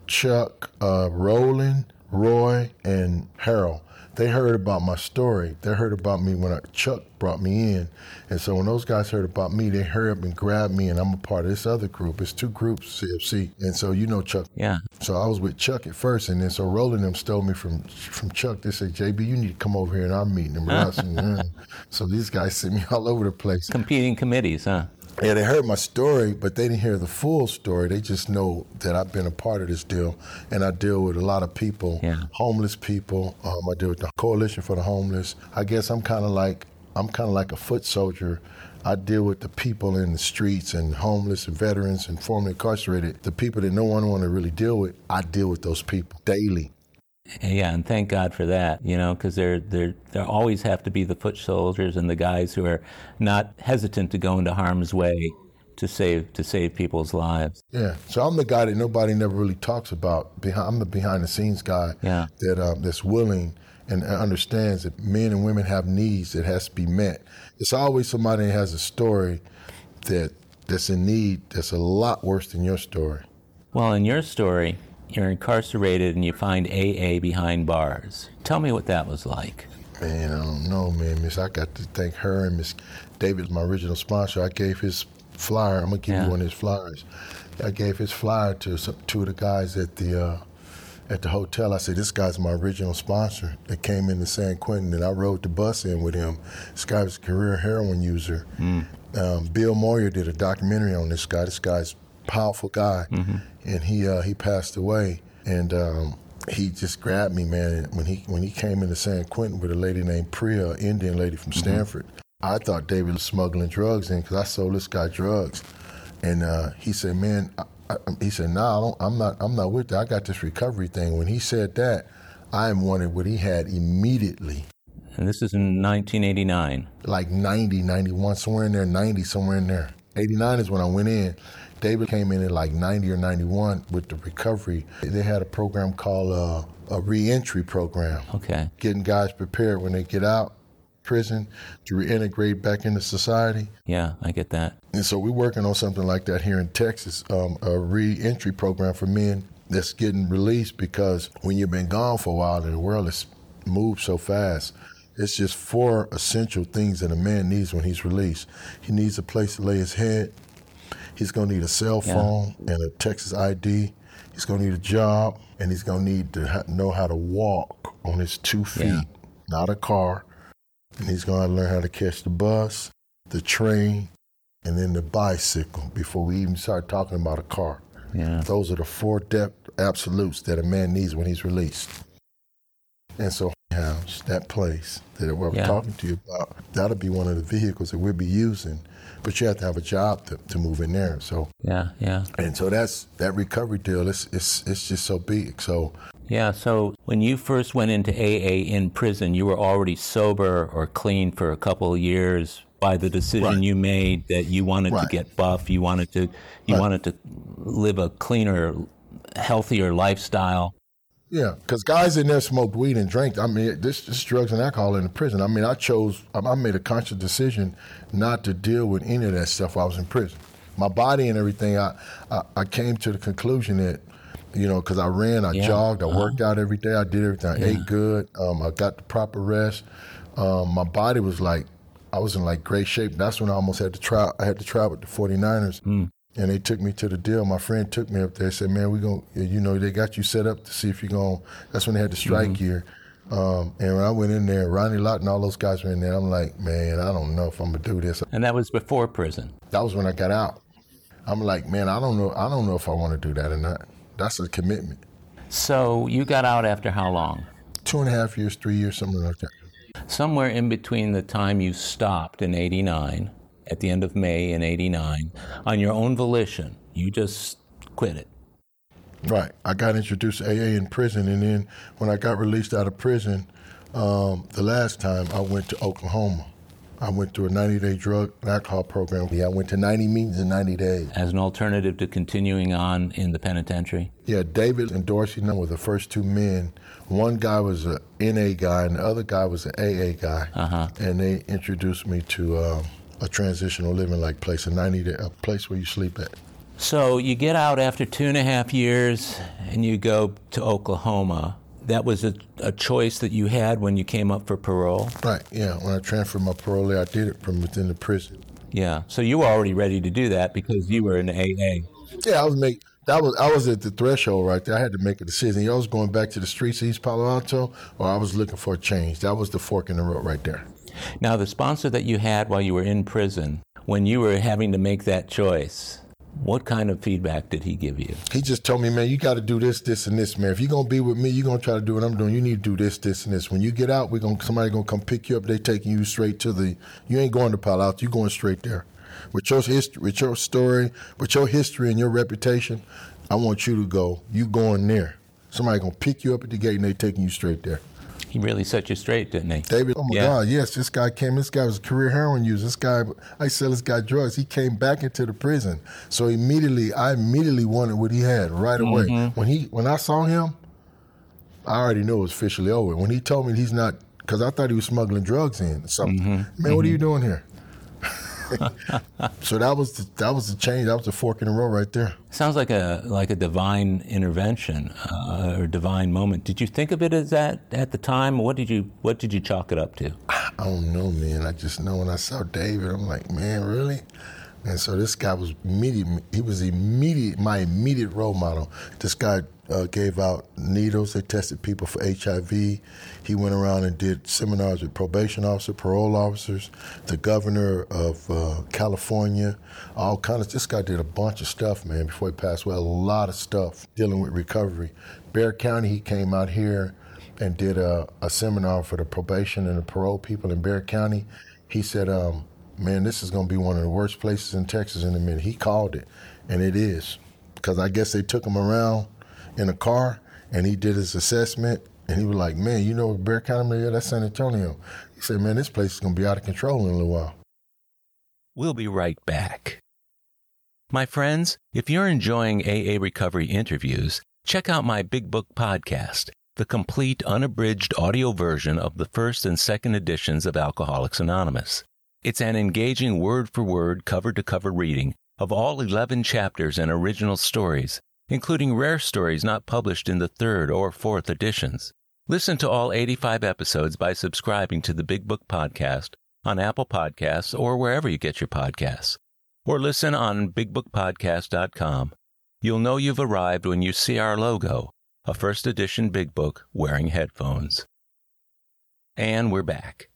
Chuck, uh, Roland, Roy, and Harold they heard about my story. They heard about me when I, Chuck brought me in. And so when those guys heard about me, they hurried up and grabbed me, and I'm a part of this other group. It's two groups, CFC. And so you know Chuck. Yeah. So I was with Chuck at first, and then so Roland them stole me from from Chuck. They said, JB, you need to come over here in our meeting. And said, "Mm." so these guys sent me all over the place. Competing committees, huh? Yeah, they heard my story, but they didn't hear the full story. They just know that I've been a part of this deal, and I deal with a lot of people, Yeah. homeless people. Um, I deal with the Coalition for the Homeless. I guess I'm kind of like I'm kind of like a foot soldier. I deal with the people in the streets and homeless and veterans and formerly incarcerated. The people that no one want to really deal with. I deal with those people daily. Yeah, and thank God for that, you know, because there, there, there always have to be the foot soldiers and the guys who are not hesitant to go into harm's way to save to save people's lives. Yeah, so I'm the guy that nobody never really talks about. Behind, I'm the behind the scenes guy Yeah. that um, that's willing and understands that men and women have needs that has to be met. It's always somebody that has a story that that's in need that's a lot worse than your story. Well, in your story, you're incarcerated and you find AA behind bars. Tell me what that was like. Man, I don't know, man. Miss, I got to thank her and Miss David, my original sponsor. I gave his flyer. I'm gonna give Yeah. you one of his flyers. I gave his flyer to some, two of the guys at the uh, at the hotel. I said, "This guy's my original sponsor that came into San Quentin, and I rode the bus in with him. This guy was a career heroin user. Um, Bill Moyer did a documentary on this guy. This guy's a powerful guy, and he uh, he passed away. And um, he just grabbed me, man. When he when he came into San Quentin with a lady named Priya, Indian lady from Stanford, I thought David was smuggling drugs in because I sold this guy drugs. And uh, he said, "Man," I, I, he said, "No, nah, I am not. I'm not with that. I got this recovery thing." When he said that, I wanted what he had immediately, And this is in 1989. like 90, 91, somewhere in there, 90, somewhere in there. 89 is when I went in. David came in at like 90 or 91 with the recovery. They had a program called uh, a reentry program, Okay. getting guys prepared when they get out prison to reintegrate back into society. Yeah, I get that. And so we're working on something like that here in Texas, um, a re-entry program for men that's getting released because when you've been gone for a while and the world has moved so fast, it's just four essential things that a man needs when he's released. He needs a place to lay his head. He's going to need a cell Yeah. phone and a Texas ID. He's going to need a job, and he's going to need to ha- know how to walk on his two feet, Yeah. not a car. And he's going to learn how to catch the bus, the train, and then the bicycle before we even start talking about a car. Yeah. Those are the four depth absolutes that a man needs when he's released. And so, house, that place that we're Yeah. talking to you about, that'll be one of the vehicles that we'll be using. But you have to have a job to, to move in there. So, Yeah, yeah. and so that's that recovery deal. It's it's it's just so big. So Yeah, so when you first went into AA in prison, you were already sober or clean for a couple of years by the decision Right. you made that you wanted to get buff, you wanted to you Right. wanted to live a cleaner, healthier lifestyle. Yeah, because guys in there smoked weed and drank. I mean, this, this drugs and alcohol in the prison. I mean, I chose, I I made a conscious decision not to deal with any of that stuff while I was in prison. My body and everything, I, I, I came to the conclusion that, you know, because I ran, I Yeah, jogged, I uh-huh. worked out every day, I did everything. I ate good, um, I got the proper rest. Um, my body was like, I was in like great shape. That's when I almost had to try. I had to try with the 49ers. Hmm. And they took me to the deal. My friend took me up there. Said, "Man, we going you know, they got you set up to see if you're going." That's when they had the strike Mm-hmm. year. Um, and when I went in there, Ronnie Lott and all those guys were in there. I'm like, man, I don't know if I'm gonna do this. And that was before prison. That was when I got out. I'm like, man, I don't know. I don't know if I want to do that or not. That's a commitment. So you got out after how long? Two and a half years, three years, something like that. Somewhere in between the time you stopped in 89, at the end of May in 89, on your own volition, you just quit it. Right. I got introduced to AA in prison, and then when I got released out of prison, um, the last time I went to Oklahoma. I went through a 90 day drug and alcohol program. Yeah, I went to 90 meetings in 90 days. as an alternative to continuing on in the penitentiary? Yeah, David and Dorsey were the first two men. One guy was a NA guy, and the other guy was an AA guy. Uh-huh. And they introduced me to um, a transitional living like place, a 90 day, a place where you sleep at. So you get out after two and a half years and you go to Oklahoma. that was a, a choice that you had when you came up for parole? Right, yeah. When I transferred my parole, I did it from within the prison. Yeah. So you were already ready to do that because you were in AA. Yeah, I was make that was I was at the threshold right there. I had to make a decision. I was going back to the streets of East Palo Alto, or I was looking for a change. That was the fork in the road right there. Now, the sponsor that you had while you were in prison, when you were having to make that choice, what kind of feedback did he give you? He just told me, man, you got to do this, this, and this, man. If you're gonna be with me, you're gonna try to do what I'm doing. You need to do this, this, and this. When you get out, we're gonna somebody gonna come pick you up. They taking you straight to the. You ain't going to Palo Alto. You going straight there. With your history, with your story, with your history and your reputation, I want you to go. You going there. Somebody gonna pick you up at the gate and they taking you straight there. He really set you straight, didn't he? David, oh my Yeah. God, yes, this guy came. This guy was a career heroin user. This guy, I sell this guy drugs. He came back into the prison. So immediately, I immediately wanted what he had right away. Mm-hmm. When he, when I saw him, I already knew it was officially over. When he told me he's not, because I thought he was smuggling drugs in. So, Mm-hmm. man, what are you doing here? so that was the, that was the change. That was the fork in the road right there. Sounds like a like a divine intervention uh, or divine moment. Did you think of it as that at the time? What did you What did you chalk it up to? I don't know, man. I just know when I saw David, I'm like, man, really? And so this guy was immediate. He was immediate, my immediate role model. This guy uh, gave out needles. They tested people for HIV. He went around and did seminars with probation officers, parole officers, the governor of uh, California, all kinds. Of, this guy did a bunch of stuff, man. Before he passed away, a lot of stuff dealing with recovery. Bexar County, he came out here and did a, a seminar for the probation and the parole people in Bexar County. He said, um, "Man, this is going to be one of the worst places in Texas in a minute." He called it, and it is, because I guess they took him around in a car, and he did his assessment, and he was like, "Man, you know Bexar County, yeah, that's San Antonio." He said, "Man, this place is going to be out of control in a little while." We'll be right back. My friends, if you're enjoying AA Recovery interviews, check out my Big Book podcast, the complete unabridged audio version of the first and second editions of Alcoholics Anonymous. It's an engaging word for word, cover to cover reading of all 11 chapters and original stories, including rare stories not published in the third or fourth editions. Listen to all 85 episodes by subscribing to the Big Book Podcast on Apple Podcasts or wherever you get your podcasts. Or listen on bigbookpodcast.com. You'll know you've arrived when you see our logo, a first edition Big Book wearing headphones. And we're back.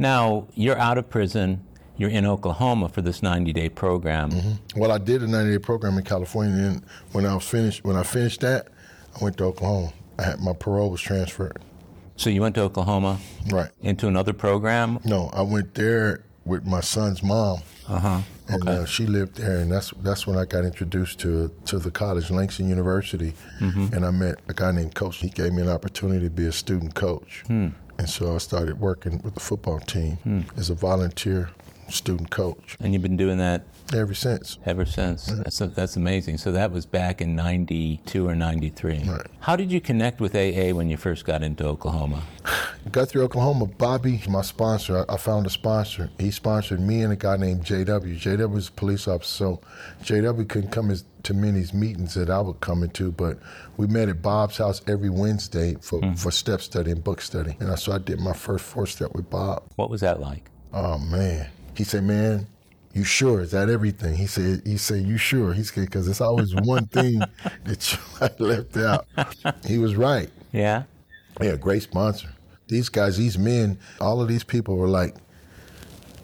Now, you're out of prison. You're in Oklahoma for this 90 day program. Well, I did a 90 day program in California, and when I was finished, when I finished that, I went to Oklahoma. I had, my parole was transferred. So you went to Oklahoma Right. into another program? No, I went there with my son's mom, Uh huh. and uh, she lived there, and that's that's when I got introduced to to the college, Langston University, and I met a guy named Coach. He gave me an opportunity to be a student coach, and so I started working with the football team hmm. as a volunteer student coach And you've been doing that ever since. ever since. Mm-hmm. That's, that's amazing. So that was back in 92 or 93. Right. How did you connect with AA when you first got into Oklahoma? Guthrie, Oklahoma. Bobby, my sponsor, I I found a sponsor. He sponsored me and a guy named JW. JW was a police officer, so JW couldn't come as, to many meetings that I would come into, but we met at Bob's house every Wednesday for, hmm. for step study and book study. And I- so I did my first four step with Bob. What was that like? Oh man, he said, "Man, you sure? Is that everything?" He said, "He said you sure?" He said, "Because it's always one thing that you left out." He was right. Yeah? Yeah, great sponsor. These guys, these men, all of these people were like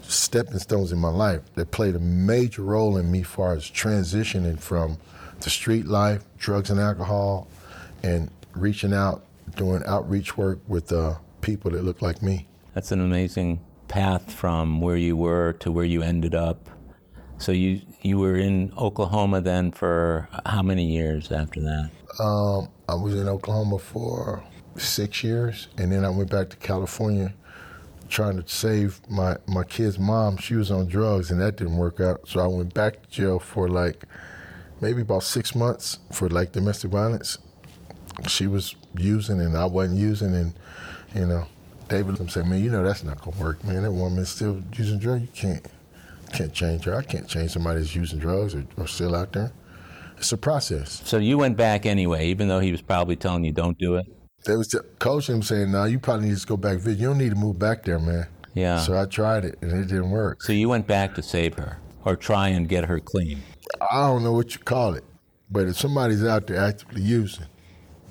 stepping stones in my life that played a major role in me as far as transitioning from the street life, drugs and alcohol, and reaching out, doing outreach work with uh, people that look like me. That's an amazing path from where you were to where you ended up. So you you were in Oklahoma then for how many years after that? Um, I was in Oklahoma for six years, and then I went back to California trying to save my, my kid's mom. She was on drugs, and that didn't work out. So I went back to jail for like maybe about six months for like domestic violence. She was using, and I wasn't using, and you know, David said, "Man, you know that's not gonna work, man. That woman's still using drugs. You can't can't change her. I can't change somebody that's using drugs or, or still out there. It's a process." So you went back anyway, even though he was probably telling you don't do it. They was coaching him saying, "No, you probably need to go back. You don't need to move back there, man." Yeah. So I tried it and it didn't work. So you went back to save her or try and get her clean. I don't know what you call it, but if somebody's out there actively using,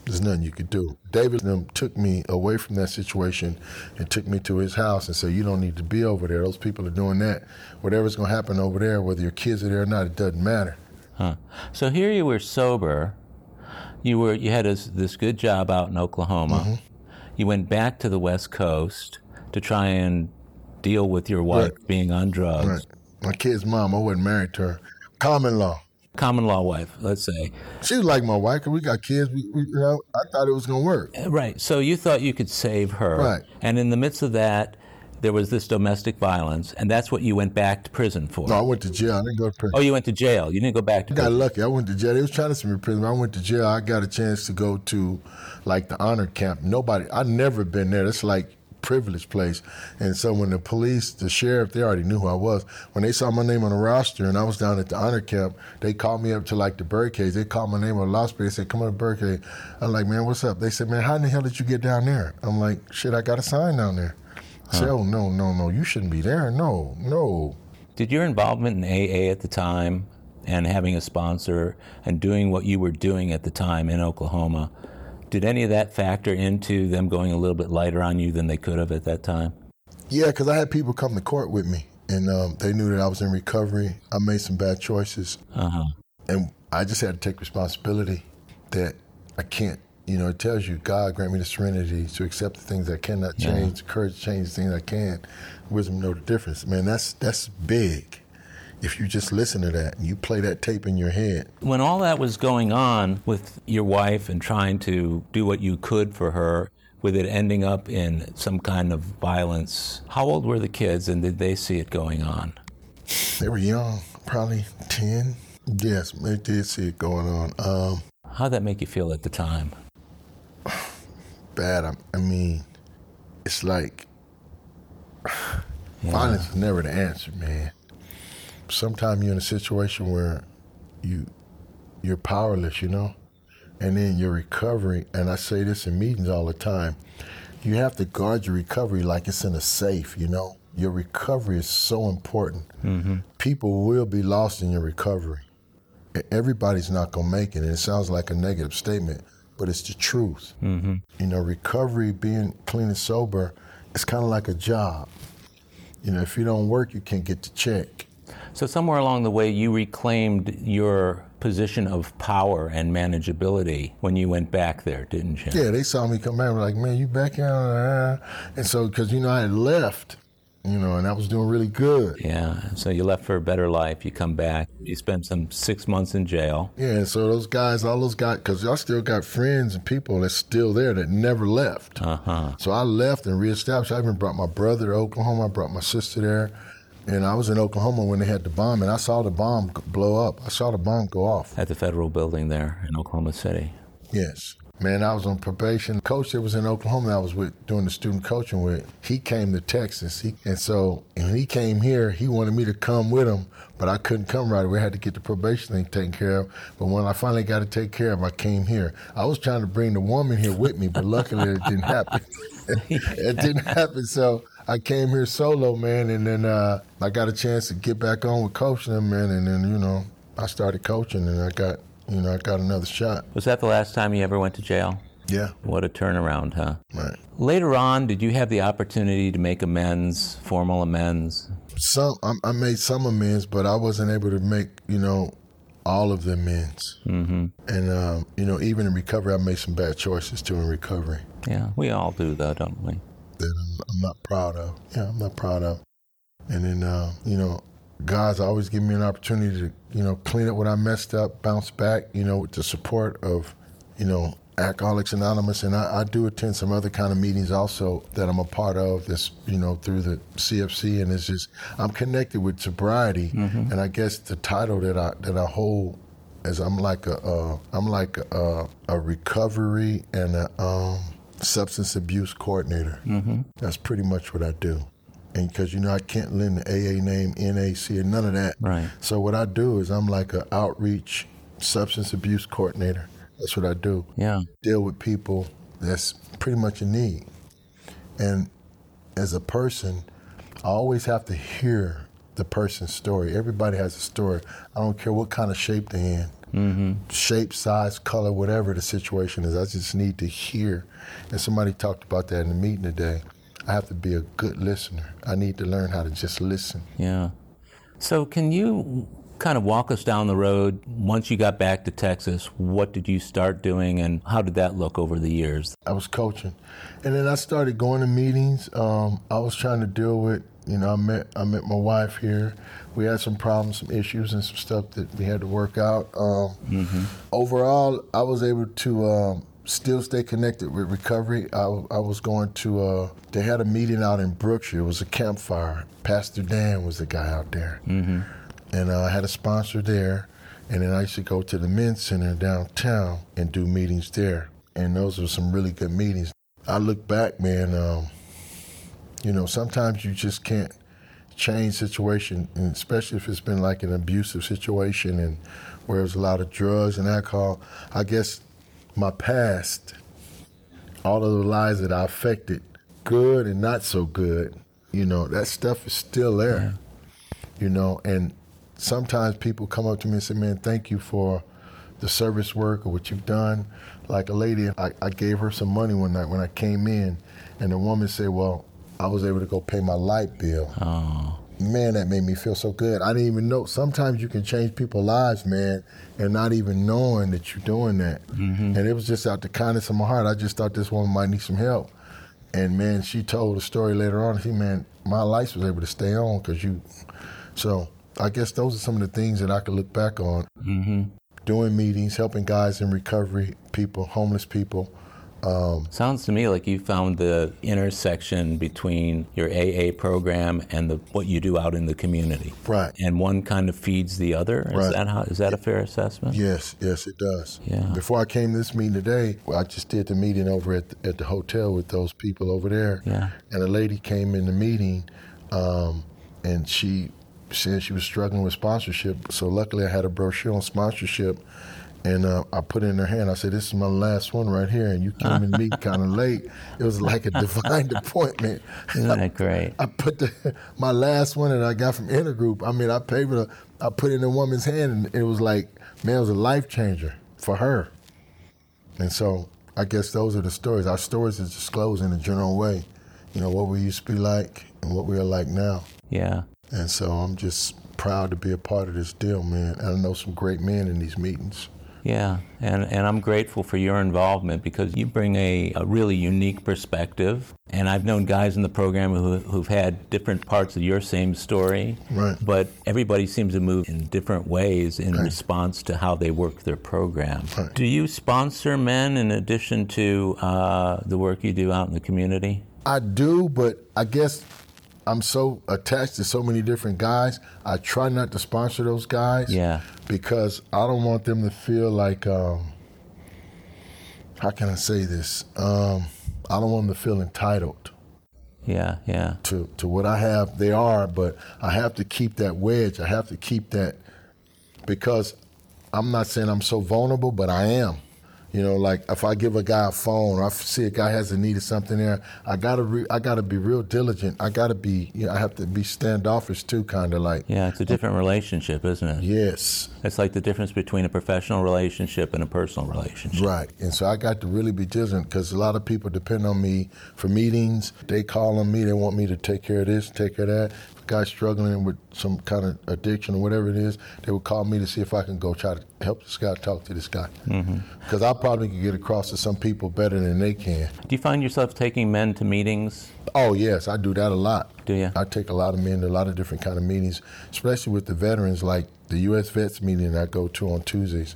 there's nothing you could do. David them took me away from that situation and took me to his house and said, "You don't need to be over there. Those people are doing that. Whatever's going to happen over there, whether your kids are there or not, it doesn't matter." Huh. So here you were sober. You were you had this, this good job out in Oklahoma. Mm-hmm. You went back to the West Coast to try and deal with your wife Right. being on drugs. Right. My kid's mom, I wasn't married to her. Common law. Common law wife, let's say. She was like my wife wife 'cause we got kids. We, we, you know, I thought it was going to work. Uh, right. So you thought you could save her. Right. And in the midst of that, there was this domestic violence, and that's what you went back to prison for. No, I went to jail. I didn't go to prison. Oh, you went to jail. You didn't go back to prison. I got prison. lucky. I went to jail. They was trying to send me to prison. I went to jail. I got a chance to go to like the honor camp. Nobody, I'd never been there. It's like privileged place. And so when the police, the sheriff, they already knew who I was. When they saw my name on the roster and I was down at the honor camp, they called me up to like the birdcage. They called my name on the lost They said, come on to birdcage. I'm like, man, what's up? They said, man, how in the hell did you get down there? I'm like, shit, I got a sign down there. I said, oh, no, no, no, you shouldn't be there. No, no. Did your involvement in AA at the time and having a sponsor and doing what you were doing at the time in Oklahoma, did any of that factor into them going a little bit lighter on you than they could have at that time? Yeah, because I had people come to court with me, and um, they knew that I was in recovery. I made some bad choices, Uh huh. and I just had to take responsibility that I can't. You know, it tells you God grant me the serenity to accept the things I cannot Yeah. change, the courage to change the things I can, wisdom know the difference. Man, that's that's big. If you just listen to that and you play that tape in your head, When all that was going on with your wife and trying to do what you could for her, with it ending up in some kind of violence, how old were the kids and did they see it going on? they were young, probably ten. Yes, they did see it going on. Um, How'd that make you feel at the time? bad. I, I mean, it's like violence is never the answer, man. Sometimes you're in a situation where you you're powerless, you know, and then you're recovering. And I say this in meetings all the time. You have to guard your recovery like it's in a safe, you know. Your recovery is so important. People will be lost in your recovery. Everybody's not gonna make it, and it sounds like a negative statement, but it's the truth. Mm-hmm. You know, recovery, being clean and sober, it's kind of like a job. You know, if you don't work, you can't get the check. So, somewhere along the way, you reclaimed your position of power and manageability when you went back there, didn't you? Yeah, they saw me come back, were like, man, you back here? Uh, And so, because, you know, I had left, you know, and I was doing really good. Yeah. So, you left for a better life. You come back. You spent some six months in jail. Yeah, so those guys, all those guys, because I still got friends and people that's still there that never left. Uh huh. So I left and reestablished. I even brought my brother to Oklahoma. I brought my sister there. And I was in Oklahoma when they had the bomb, and I saw the bomb blow up. I saw the bomb go off. At the federal building there in Oklahoma City. Yes. Man, I was on probation. Coach that was in Oklahoma that I was with doing the student coaching with, he came to Texas. He, and so when he came here, he wanted me to come with him, but I couldn't come right away. I had to get the probation thing taken care of. But when I finally got it taken care of, I came here. I was trying to bring the woman here with me, but luckily it didn't happen. it didn't happen. So I came here solo, man, and then uh, I got a chance to get back on with coaching man, and then, you know, I started coaching and I got, you know, I got another shot. Was that the last time you ever went to jail? Yeah, What a turnaround, huh? right. Later on, did you have the opportunity to make amends, formal amends? some I, I made some amends, but I wasn't able to make you know all of the amends. Mm-hmm. And um, you know, even in recovery, I made some bad choices too in recovery Yeah, we all do, though, don't we? That I'm, I'm not proud of. Yeah, I'm not proud of. And then uh, you know, God's always given me an opportunity to you know clean up what I messed up, bounce back. You know, with the support of you know. Alcoholics Anonymous, and I, I do attend some other kind of meetings also that I'm a part of. This, you know, through the CFC, and it's just I'm connected with sobriety, and I guess the title that I that I hold is I'm like a uh, I'm like a, a recovery and a um, substance abuse coordinator. Mm-hmm. That's pretty much what I do. And because you know I can't lend the AA name, NAC, and none of that. Right. So what I do is I'm like an outreach substance abuse coordinator. That's what I do. Yeah. Deal with people that's pretty much a need. And as a person, I always have to hear the person's story. Everybody has a story. I don't care what kind of shape they're in. Mm-hmm. Shape, size, color, whatever the situation is. I just need to hear. And somebody talked about that in the meeting today. I have to be a good listener. I need to learn how to just listen. Yeah. So, can you kind of walk us down the road? Once you got back to Texas, what did you start doing and how did that look over the years? I was coaching. And then I started going to meetings. Um, I was trying to deal with, you know, I met, I met my wife here. We had some problems, some issues, and some stuff that we had to work out. Um, mm-hmm. Overall, I was able to. Um, still stay connected with recovery. I, I was going to, uh, they had a meeting out in Brookshire. It was a campfire. Pastor Dan was the guy out there. Mm-hmm. And uh, I had a sponsor there. And then I used to go to the men's center downtown and do meetings there. And those were some really good meetings. I look back, man, um, you know, sometimes you just can't change situation, and especially if it's been like an abusive situation and where there's a lot of drugs and alcohol. I guess my past, all of the lives that I affected, good and not so good, you know, that stuff is still there. Yeah. You know, and sometimes people come up to me and say, Man, thank you for the service work or what you've done. Like a lady, I, I gave her some money one night when I came in, and the woman said, Well, I was able to go pay my light bill. Oh man, that made me feel so good. I didn't even know. Sometimes you can change people's lives, man, and not even knowing that you're doing that. Mm-hmm. And it was just out the kindness of my heart. I just thought this woman might need some help. And man, she told a story later on. She, man, my lights was able to stay on because you. So I guess those are some of the things that I could look back on. Mm-hmm. Doing meetings, helping guys in recovery, people, homeless people um, Sounds to me like you found the intersection between your AA program and the, what you do out in the community. Right. And one kind of feeds the other. Is right. that how, is that a fair assessment? Yes, yes, it does. Yeah. Before I came to this meeting today, I just did the meeting over at the, at the hotel with those people over there. Yeah. And a lady came in the meeting, um, and she said she was struggling with sponsorship. So luckily, I had a brochure on sponsorship and uh, I put it in her hand. I said, "This is my last one right here." And you came in me kind of late. It was like a divine appointment. That great? I, I put the, my last one that I got from Intergroup. I mean, I paid it. I put it in a woman's hand, and it was like, man, it was a life changer for her. And so, I guess those are the stories. Our stories is disclosed in a general way. You know what we used to be like and what we are like now. Yeah. And so I'm just proud to be a part of this deal, man. And I know some great men in these meetings. Yeah, and, and I'm grateful for your involvement because you bring a, a really unique perspective. And I've known guys in the program who, who've had different parts of your same story. Right. But everybody seems to move in different ways in right. response to how they work their program. Right. Do you sponsor men in addition to uh, the work you do out in the community? I do, but I guess I'm so attached to so many different guys. I try not to sponsor those guys. Yeah. Because I don't want them to feel like, um, how can I say this? Um, I don't want them to feel entitled. Yeah, yeah. To to what I have, they are, but I have to keep that wedge. I have to keep that because I'm not saying I'm so vulnerable, but I am. You know, like if I give a guy a phone, or I see a guy has a need of something there, I gotta re- I gotta be real diligent. I gotta be, you know, I have to be standoffish too, kind of like. Yeah, it's a different relationship, isn't it? Yes. It's like the difference between a professional relationship and a personal relationship. Right, and so I got to really be diligent because a lot of people depend on me for meetings. They call on me, they want me to take care of this, take care of that If a guy's struggling with some kind of addiction or whatever it is, they would call me to see if I can go try to help this guy talk to this guy. Because mm-hmm. I probably can get across to some people better than they can. Do you find yourself taking men to meetings? Oh yes, I do that a lot. Do you? I take a lot of men to a lot of different kind of meetings, especially with the veterans, like the U.S. Vets meeting I go to on Tuesdays.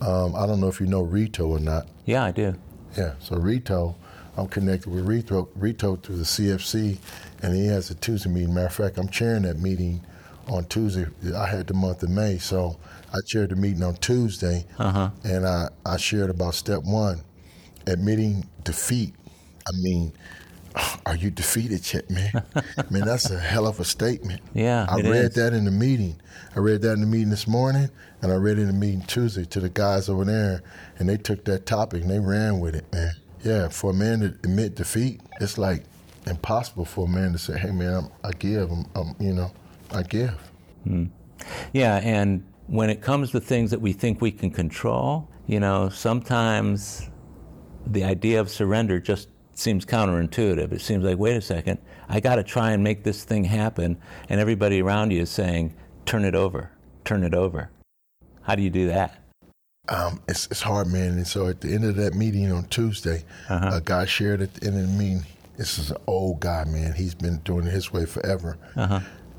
Um, I don't know if you know Rito or not. Yeah, I do. Yeah, so Rito, I'm connected with Rito, Rito through the CFC, and he has a Tuesday meeting. Matter of fact, I'm chairing that meeting on Tuesday. I had the month of May, so I chaired the meeting on Tuesday, uh-huh. and I, I shared about step one, admitting defeat. I mean, are you defeated yet, man? man, that's a hell of a statement. Yeah, I read is. that in the meeting. I read that in the meeting this morning, and I read it in the meeting Tuesday to the guys over there, and they took that topic and they ran with it, man. Yeah, for a man to admit defeat, it's like impossible for a man to say, "Hey, man, I'm, I give. I'm, I'm, you know, I give." Hmm. Yeah, and when it comes to things that we think we can control, you know, sometimes the idea of surrender just seems counterintuitive. It seems like, wait a second, I got to try and make this thing happen, and everybody around you is saying, turn it over, turn it over. How do you do that? Um, it's it's hard, man. And so at the end of that meeting on Tuesday, a guy shared at the end of the meeting. This is an old guy, man. He's been doing it his way forever,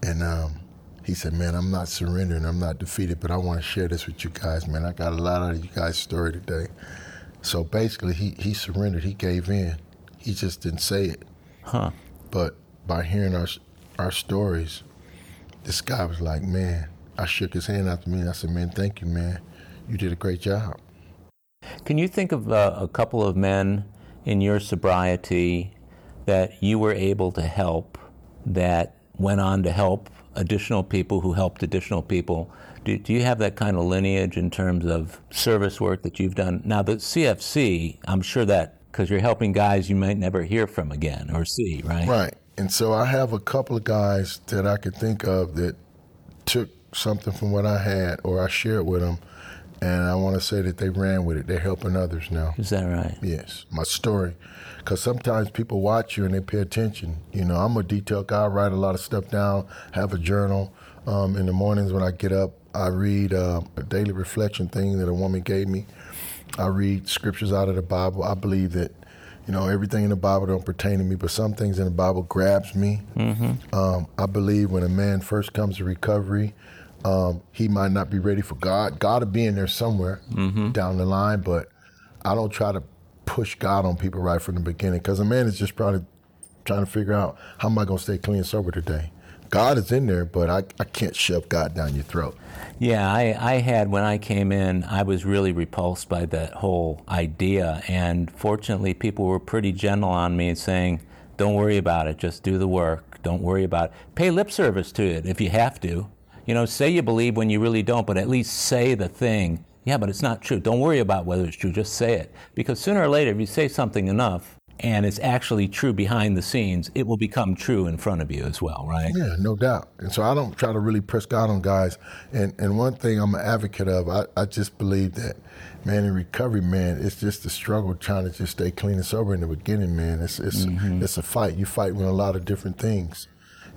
and um, he said, "Man, I'm not surrendering. I'm not defeated, but I want to share this with you guys, man. I got a lot out of you guys' story today." So basically, he he surrendered. He gave in. He just didn't say it. Huh. But by hearing our our stories, this guy was like, "Man." I shook his hand after me, and I said, "Man, thank you, man. You did a great job." Can you think of uh, a couple of men in your sobriety that you were able to help that went on to help additional people who helped additional people? Do, do you have that kind of lineage in terms of service work that you've done? Now, the CFC, I'm sure that because you're helping guys you might never hear from again or see, right? Right. And so I have a couple of guys that I could think of that took something from what I had or I shared with them, and I want to say that they ran with it. They're helping others now. Is that right? Yes, my story. Because sometimes people watch you and they pay attention. You know, I'm a detailed guy. I write a lot of stuff down, have a journal. Um, in the mornings when I get up, I read uh, a daily reflection thing that a woman gave me. I read scriptures out of the Bible. I believe that, you know, everything in the Bible don't pertain to me, but some things in the Bible grabs me. Um, I believe when a man first comes to recovery, um, he might not be ready for God. God will be in there somewhere down the line, but I don't try to push God on people right from the beginning because a man is just probably trying to figure out how am I going to stay clean and sober today. God is in there, but I, I can't shove God down your throat. Yeah, I, I had, when I came in, I was really repulsed by that whole idea. And fortunately, people were pretty gentle on me saying, don't worry about it, just do the work. Don't worry about it. Pay lip service to it if you have to. You know, say you believe when you really don't, but at least say the thing. Yeah, but it's not true. Don't worry about whether it's true, just say it. Because sooner or later, if you say something enough and it's actually true behind the scenes, it will become true in front of you as well, right? Yeah, no doubt. And so I don't try to really press God on guys. And and one thing I'm an advocate of, I, I just believe that, man, in recovery, man, it's just a struggle trying to just stay clean and sober in the beginning, man. It's it's it's a fight. You fight with a lot of different things.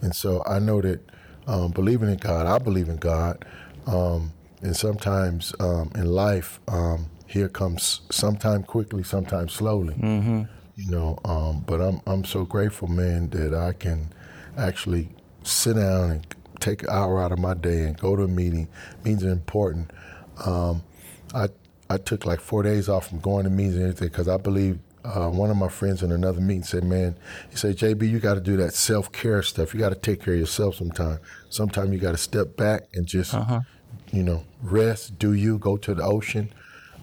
And so I know that um, believing in God, I believe in God. Um, and sometimes um, in life, um, here comes sometime quickly, sometimes slowly. You know, um, but I'm I'm so grateful, man, that I can actually sit down and take an hour out of my day and go to a meeting. Meetings are important. Um, I I took like four days off from going to meetings and everything because I believe uh, one of my friends in another meeting said, "Man, he said, JB, you got to do that self care stuff. You got to take care of yourself sometime. Sometimes you got to step back and just, you know, rest. Do you go to the ocean?"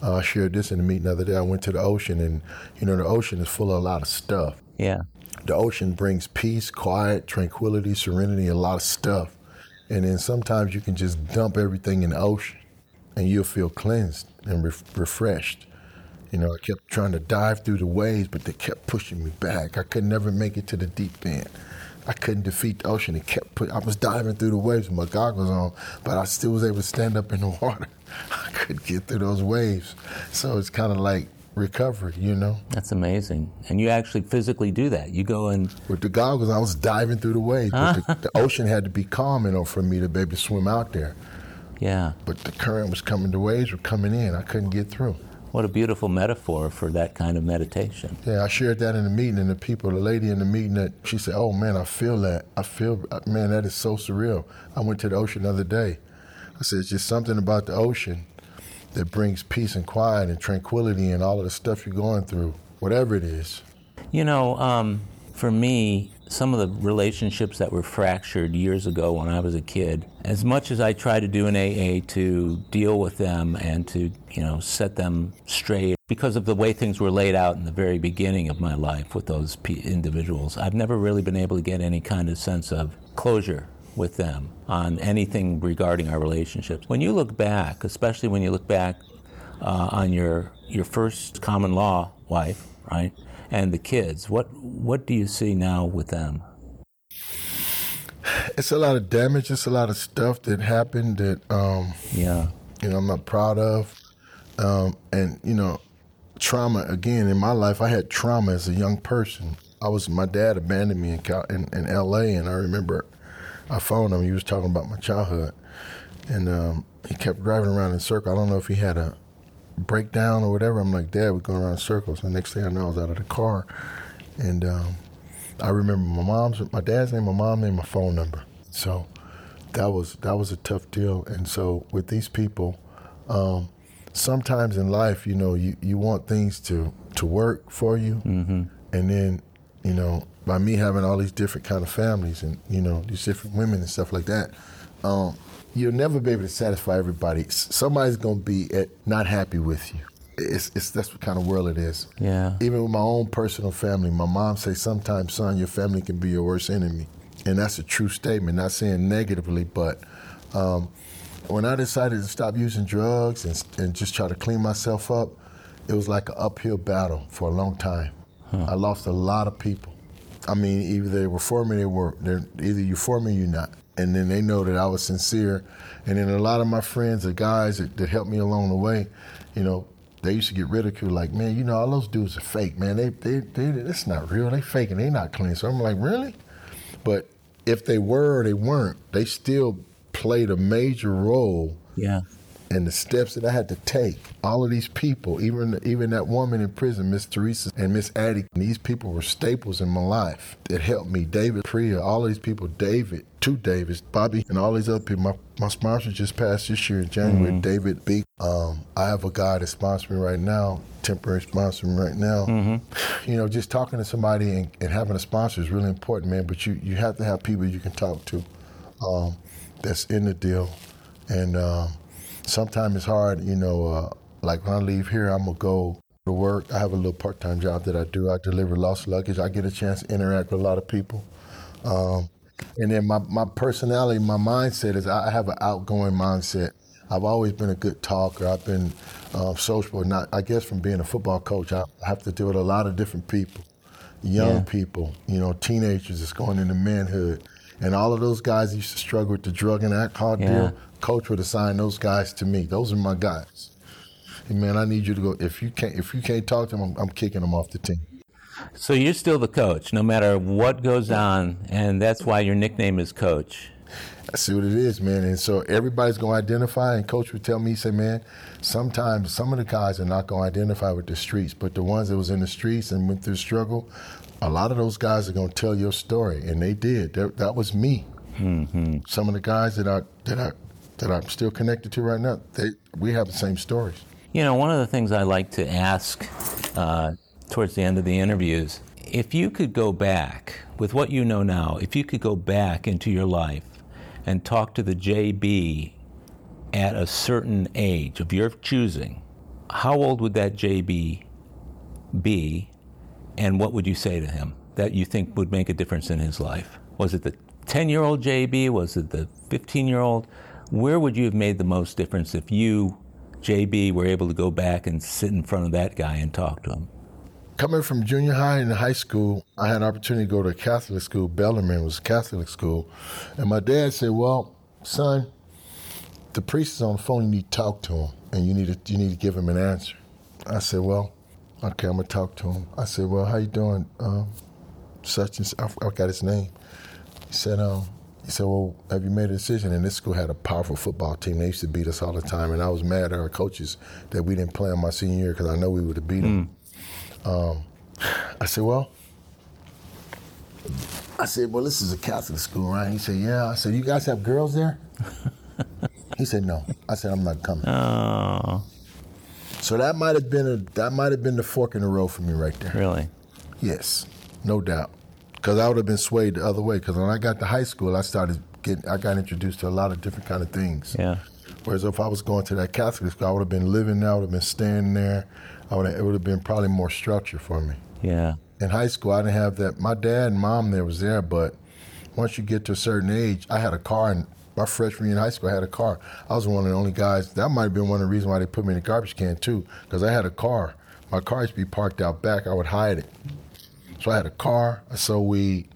Uh, I shared this in the meeting the other day. I went to the ocean, and you know, the ocean is full of a lot of stuff. Yeah. The ocean brings peace, quiet, tranquility, serenity, a lot of stuff. And then sometimes you can just dump everything in the ocean and you'll feel cleansed and ref refreshed. You know, I kept trying to dive through the waves, but they kept pushing me back. I could never make it to the deep end. I couldn't defeat the ocean. It kept put, I was diving through the waves with my goggles on, but I still was able to stand up in the water. I couldn't get through those waves. So it's kind of like recovery, you know? That's amazing. And you actually physically do that. You go and With the goggles, I was diving through the waves. The, uh-huh. the ocean had to be calm in order for me to be able to swim out there. yeah. But the current was coming, the waves were coming in. I couldn't get through. What a beautiful metaphor for that kind of meditation. Yeah, I shared that in the meeting, and the people, the lady in the meeting, that she said, "Oh man, I feel that. I feel, man, that is so surreal." I went to the ocean the other day. I said, "It's just something about the ocean that brings peace and quiet and tranquility and all of the stuff you're going through, whatever it is." You know, um, for me, some of the relationships that were fractured years ago when I was a kid, as much as I try to do in AA to deal with them and to, you know, set them straight, because of the way things were laid out in the very beginning of my life with those individuals, I've never really been able to get any kind of sense of closure with them on anything regarding our relationships. When you look back, especially when you look back uh, on your your first common law wife, right? And the kids. What what do you see now with them? It's a lot of damage. It's a lot of stuff that happened that um, yeah, you know, I'm not proud of. Um, and you know, trauma again in my life. I had trauma as a young person. I was my dad abandoned me in in, in L.A. and I remember I phoned him. He was talking about my childhood, and um, he kept driving around in circles. I don't know if he had a breakdown or whatever. I'm like, Dad, we're going around in circles. And the next thing I know, I was out of the car, and um, I remember my mom's, my dad's name, my mom's name, my phone number. So that was that was a tough deal. And so with these people, um, sometimes in life, you know, you, you want things to to work for you, mm-hmm. and then you know, by me having all these different kind of families and you know these different women and stuff like that, um, you'll never be able to satisfy everybody. Somebody's gonna be at, not happy with you. It's, it's that's what kind of world it is. Yeah. Even with my own personal family, my mom says sometimes, son, your family can be your worst enemy, and that's a true statement. Not saying negatively, but um, when I decided to stop using drugs and, and just try to clean myself up, it was like an uphill battle for a long time. Huh. I lost a lot of people. I mean, either they were for me, they were. They're either you for me, or you're not. And then they know that I was sincere. And then a lot of my friends, the guys that, that helped me along the way, you know, they used to get ridiculed, like, man, you know, all those dudes are fake, man. They, they, they, it's not real. They faking. They not clean. So I'm like, really? But if they were or they weren't, they still played a major role. Yeah and the steps that I had to take. All of these people, even even that woman in prison, Miss Teresa and Miss Addie, these people were staples in my life that helped me. David Priya, all of these people, David, two Davids, Bobby, and all these other people. My, my sponsor just passed this year in January, mm-hmm. David B. Um, I have a guy that's sponsoring me right now, temporary sponsoring me right now. Mm-hmm. You know, just talking to somebody and, and, having a sponsor is really important, man. But you, you have to have people you can talk to um, that's in the deal. And um, sometimes it's hard, you know, uh, like when I leave here, I'm going to go to work. I have a little part time job that I do. I deliver lost luggage. I get a chance to interact with a lot of people. Um, and then my, my personality, my mindset is I have an outgoing mindset. I've always been a good talker. I've been uh, sociable. Not, I guess from being a football coach, I have to deal with a lot of different people, young yeah. people, you know, teenagers that's going into manhood. And all of those guys used to struggle with the drug and alcohol yeah. deal coach would assign those guys to me. Those are my guys. Hey, man, I need you to go. If you can't, if you can't talk to them, I'm, I'm kicking them off the team. So you're still the coach, no matter what goes on, and that's why your nickname is Coach. I see what it is, man. And so everybody's going to identify, and Coach would tell me, he said, man, sometimes some of the guys are not going to identify with the streets, but the ones that was in the streets and went through struggle, a lot of those guys are going to tell your story, and they did. That, that was me. Mm-hmm. Some of the guys that I that I that I'm still connected to right now, they we have the same stories. You know, one of the things I like to ask uh, towards the end of the interviews, if you could go back with what you know now, if you could go back into your life and talk to the JB at a certain age of your choosing, how old would that JB be, and what would you say to him that you think would make a difference in his life? Was it the 10 year old JB? Was it the 15 year old? Where would you have made the most difference if you, JB, were able to go back and sit in front of that guy and talk to him? Coming from junior high and high school, I had an opportunity to go to a Catholic school. Bellarmine was a Catholic school. And my dad said, Well, son, the priest is on the phone. You need to talk to him, and you need to, you need to give him an answer. I said, Well, okay, I'm going to talk to him. I said, Well, how you doing? Um, such and such. I got his name. He said, um, he said, Well, have you made a decision? And this school had a powerful football team. They used to beat us all the time. And I was mad at our coaches that we didn't play on my senior year because I know we would have beat them. Mm. Um, I said, Well, I said, Well, this is a Catholic school, right? He said, Yeah. I said, You guys have girls there? he said, No. I said, I'm not coming. Oh. So that might have been a that might have been the fork in the road for me right there. Really? Yes, no doubt because I would have been swayed the other way. Because when I got to high school, I started getting, I got introduced to a lot of different kind of things. Yeah. Whereas if I was going to that Catholic school, I would have been living there, I would have been staying there. I would have, it would have been probably more structure for me. Yeah. In high school, I didn't have that. My dad and mom there was there, but once you get to a certain age, I had a car, and my freshman year in high school, I had a car. I was one of the only guys. That might have been one of the reasons why they put me in the garbage can too, because I had a car my car used to be parked out back. I would hide it. So I had a car. I sold weed,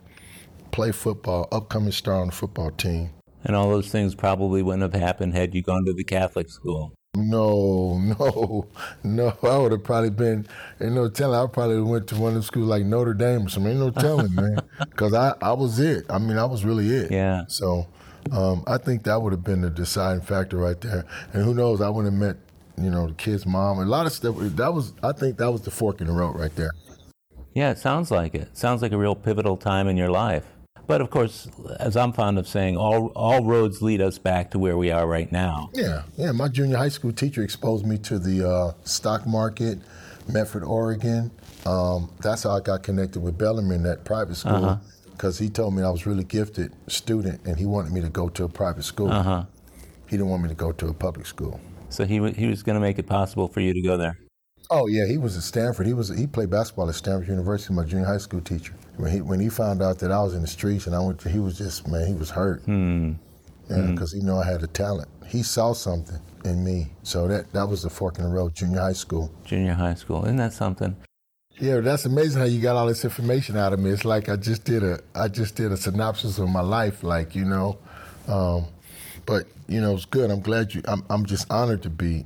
play football, upcoming star on the football team. And all those things probably wouldn't have happened had you gone to the Catholic school. No, no, no. I would have probably been, ain't no telling. I probably went to one of the schools like Notre Dame or something. Ain't no telling, man. Because I, I was it. I mean, I was really it. Yeah. So um, I think that would have been the deciding factor right there. And who knows, I would have met, you know, the kid's mom. A lot of stuff. That was, I think that was the fork in the road right there. Yeah, it sounds like it. Sounds like a real pivotal time in your life. But of course, as I'm fond of saying, all all roads lead us back to where we are right now. Yeah, yeah. My junior high school teacher exposed me to the uh, stock market, Medford, Oregon. Um, that's how I got connected with Bellarmine at private school because uh-huh. he told me I was really gifted student and he wanted me to go to a private school. Uh-huh. He didn't want me to go to a public school. So he w- he was going to make it possible for you to go there. Oh yeah, he was at Stanford. He was he played basketball at Stanford University. My junior high school teacher. When he when he found out that I was in the streets and I went, to, he was just man, he was hurt. Hmm. Yeah, because hmm. he knew I had a talent. He saw something in me, so that that was the fork in the road. Junior high school. Junior high school, isn't that something? Yeah, that's amazing how you got all this information out of me. It's like I just did a I just did a synopsis of my life, like you know. Um, but you know, it's good. I'm glad you. I'm I'm just honored to be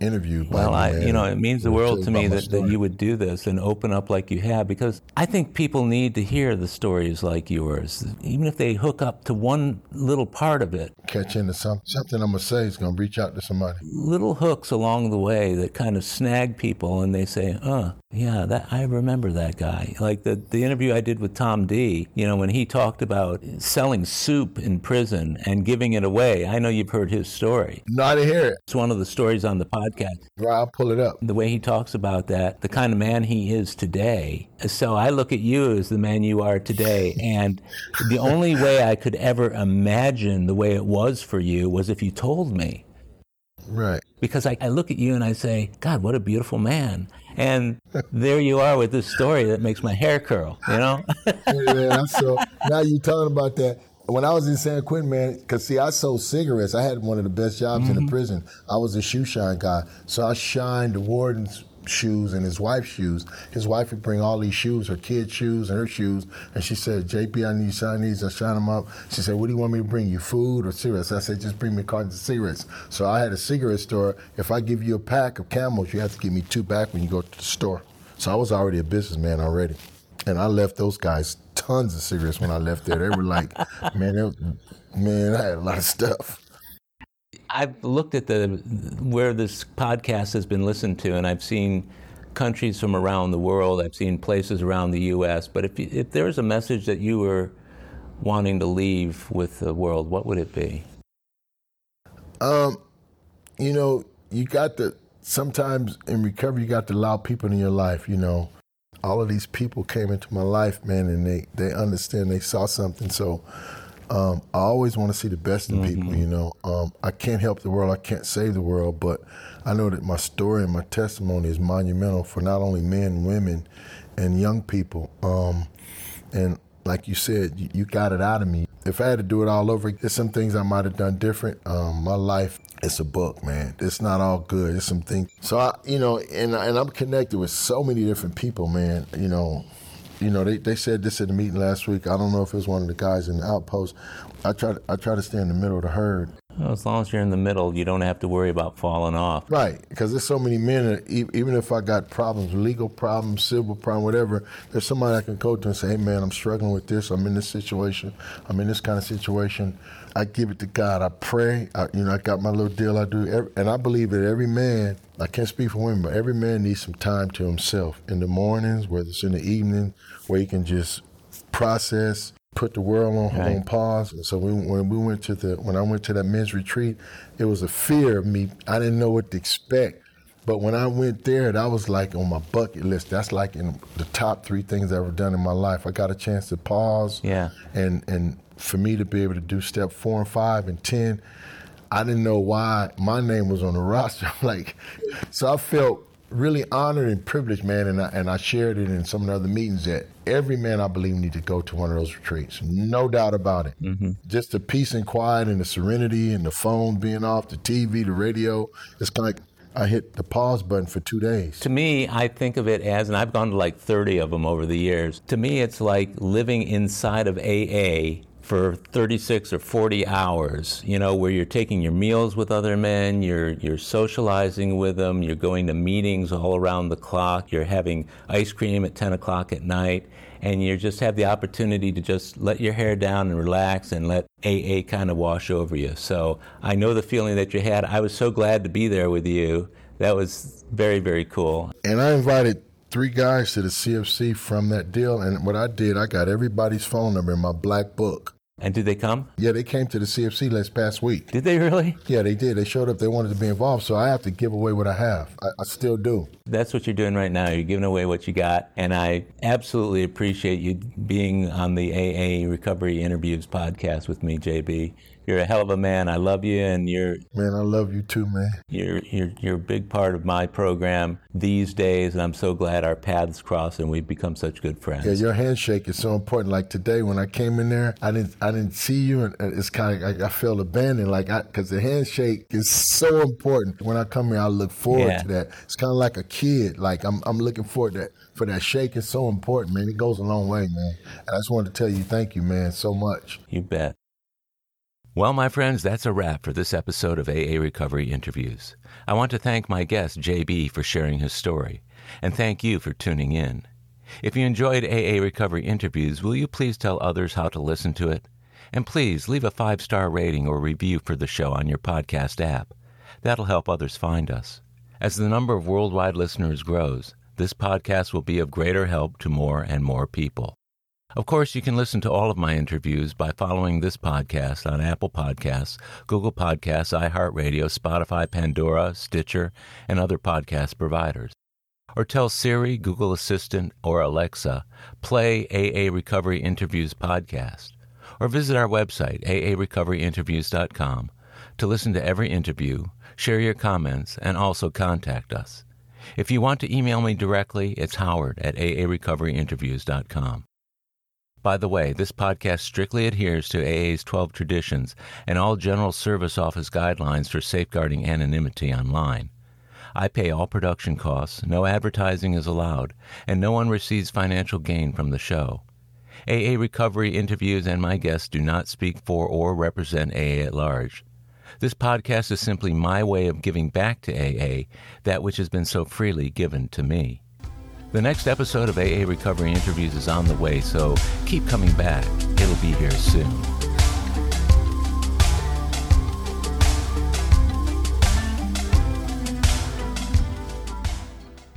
interviewed. Well, I, you know, it means the world to me that, that you would do this and open up like you have because I think people need to hear the stories like yours, even if they hook up to one little part of it. Catch into some, something I'm going to say is going to reach out to somebody. Little hooks along the way that kind of snag people and they say, uh, yeah, that I remember that guy. Like the, the interview I did with Tom D, you know, when he talked about selling soup in prison and giving it away. I know you've heard his story. No, I didn't hear it. It's one of the stories on the podcast. Right, I'll pull it up. The way he talks about that, the kind of man he is today. So I look at you as the man you are today. And the only way I could ever imagine the way it was for you was if you told me. Right. Because I, I look at you and I say, God, what a beautiful man. And there you are with this story that makes my hair curl, you know? yeah, so now you're talking about that. When I was in San Quentin, man, because see, I sold cigarettes. I had one of the best jobs mm-hmm. in the mm-hmm. prison. I was a shoe shine guy. So I shined the warden's shoes and his wife's shoes. His wife would bring all these shoes, her kids' shoes and her shoes, and she said, JB, I need shine these. I shine them up. She said, what do you want me to bring you, food or cigarettes? I said, just bring me cartons of cigarettes. So I had a cigarette store. If I give you a pack of camels, you have to give me two back when you go to the store. So I was already a businessman already. And I left those guys tons of cigarettes when I left there. They were like, man, was, man, I had a lot of stuff. I've looked at the where this podcast has been listened to, and I've seen countries from around the world. I've seen places around the U.S. But if if there was a message that you were wanting to leave with the world, what would it be? Um, you know, you got to sometimes in recovery, you got to allow people in your life. You know, all of these people came into my life, man, and they they understand, they saw something. So um, I always want to see the best in mm-hmm. people, you know. Um, I can't help the world, I can't save the world, but I know that my story and my testimony is monumental for not only men, women, and young people. Um, and like you said, you, you, got it out of me. If I had to do it all over, there's some things I might have done different. Um, my life, it's a book, man. It's not all good. It's some things. So I, you know, and and I'm connected with so many different people, man. You know, you know, they, they said this at the meeting last week. I don't know if it was one of the guys in the outpost. I try I try to stay in the middle of the herd. Well, as long as you're in the middle, you don't have to worry about falling off. Right, because there's so many men. That, uh, even if I got problems, legal problems, civil problem, whatever, there's somebody I can go to and say, "Hey, man, I'm struggling with this. I'm in this situation. I'm in this kind of situation." I give it to God. I pray. I, you know, I got my little deal I do, and I believe that every man. I can't speak for women, but every man needs some time to himself in the mornings, whether it's in the evening, where he can just process, put the world on, right. on pause. And so we, when we went to the when I went to that men's retreat, it was a fear of me. I didn't know what to expect. But when I went there, that was like on my bucket list. That's like in the top three things I've ever done in my life. I got a chance to pause. Yeah. And and for me to be able to do step four and five and ten, I didn't know why my name was on the roster. like, so I felt really honored and privileged, man, and I, and I shared it in some of the other meetings that every man I believe need to go to one of those retreats. No doubt about it. Mm-hmm. Just the peace and quiet and the serenity and the phone being off, the TV, the radio. It's like I hit the pause button for two days. To me, I think of it as, and I've gone to like 30 of them over the years. To me, it's like living inside of AA for 36 or 40 hours, you know, where you're taking your meals with other men, you're, you're socializing with them, you're going to meetings all around the clock, you're having ice cream at 10 o'clock at night, and you just have the opportunity to just let your hair down and relax and let AA kind of wash over you. So I know the feeling that you had. I was so glad to be there with you. That was very, very cool. And I invited three guys to the CFC from that deal. And what I did, I got everybody's phone number in my black book. And did they come? Yeah, they came to the CFC last past week. Did they really? Yeah, they did. They showed up. They wanted to be involved, so I have to give away what I have. I, I still do. That's what you're doing right now. You're giving away what you got, and I absolutely appreciate you being on the AA Recovery Interviews podcast with me, JB you're a hell of a man. I love you, and you're man. I love you too, man. You're you're you're a big part of my program these days, and I'm so glad our paths cross and we've become such good friends. Yeah, your handshake is so important. Like today, when I came in there, I didn't I didn't see you, and it's kind of I, I felt abandoned, like because the handshake is so important. When I come here, I look forward yeah. to that. It's kind of like a kid. Like I'm I'm looking forward to that for that shake is so important, man. It goes a long way, man. And I just wanted to tell you thank you, man, so much. You bet. Well, my friends, that's a wrap for this episode of AA Recovery Interviews. I want to thank my guest, JB, for sharing his story, and thank you for tuning in. If you enjoyed AA Recovery Interviews, will you please tell others how to listen to it? And please leave a five star rating or review for the show on your podcast app. That'll help others find us. As the number of worldwide listeners grows, this podcast will be of greater help to more and more people. Of course, you can listen to all of my interviews by following this podcast on Apple Podcasts, Google Podcasts, iHeartRadio, Spotify, Pandora, Stitcher, and other podcast providers. Or tell Siri, Google Assistant, or Alexa, play AA Recovery Interviews podcast. Or visit our website, aarecoveryinterviews.com, to listen to every interview, share your comments, and also contact us. If you want to email me directly, it's howard at aarecoveryinterviews.com. By the way, this podcast strictly adheres to AA's 12 traditions and all General Service Office guidelines for safeguarding anonymity online. I pay all production costs, no advertising is allowed, and no one receives financial gain from the show. AA Recovery interviews and my guests do not speak for or represent AA at large. This podcast is simply my way of giving back to AA that which has been so freely given to me. The next episode of AA Recovery Interviews is on the way, so keep coming back. It'll be here soon.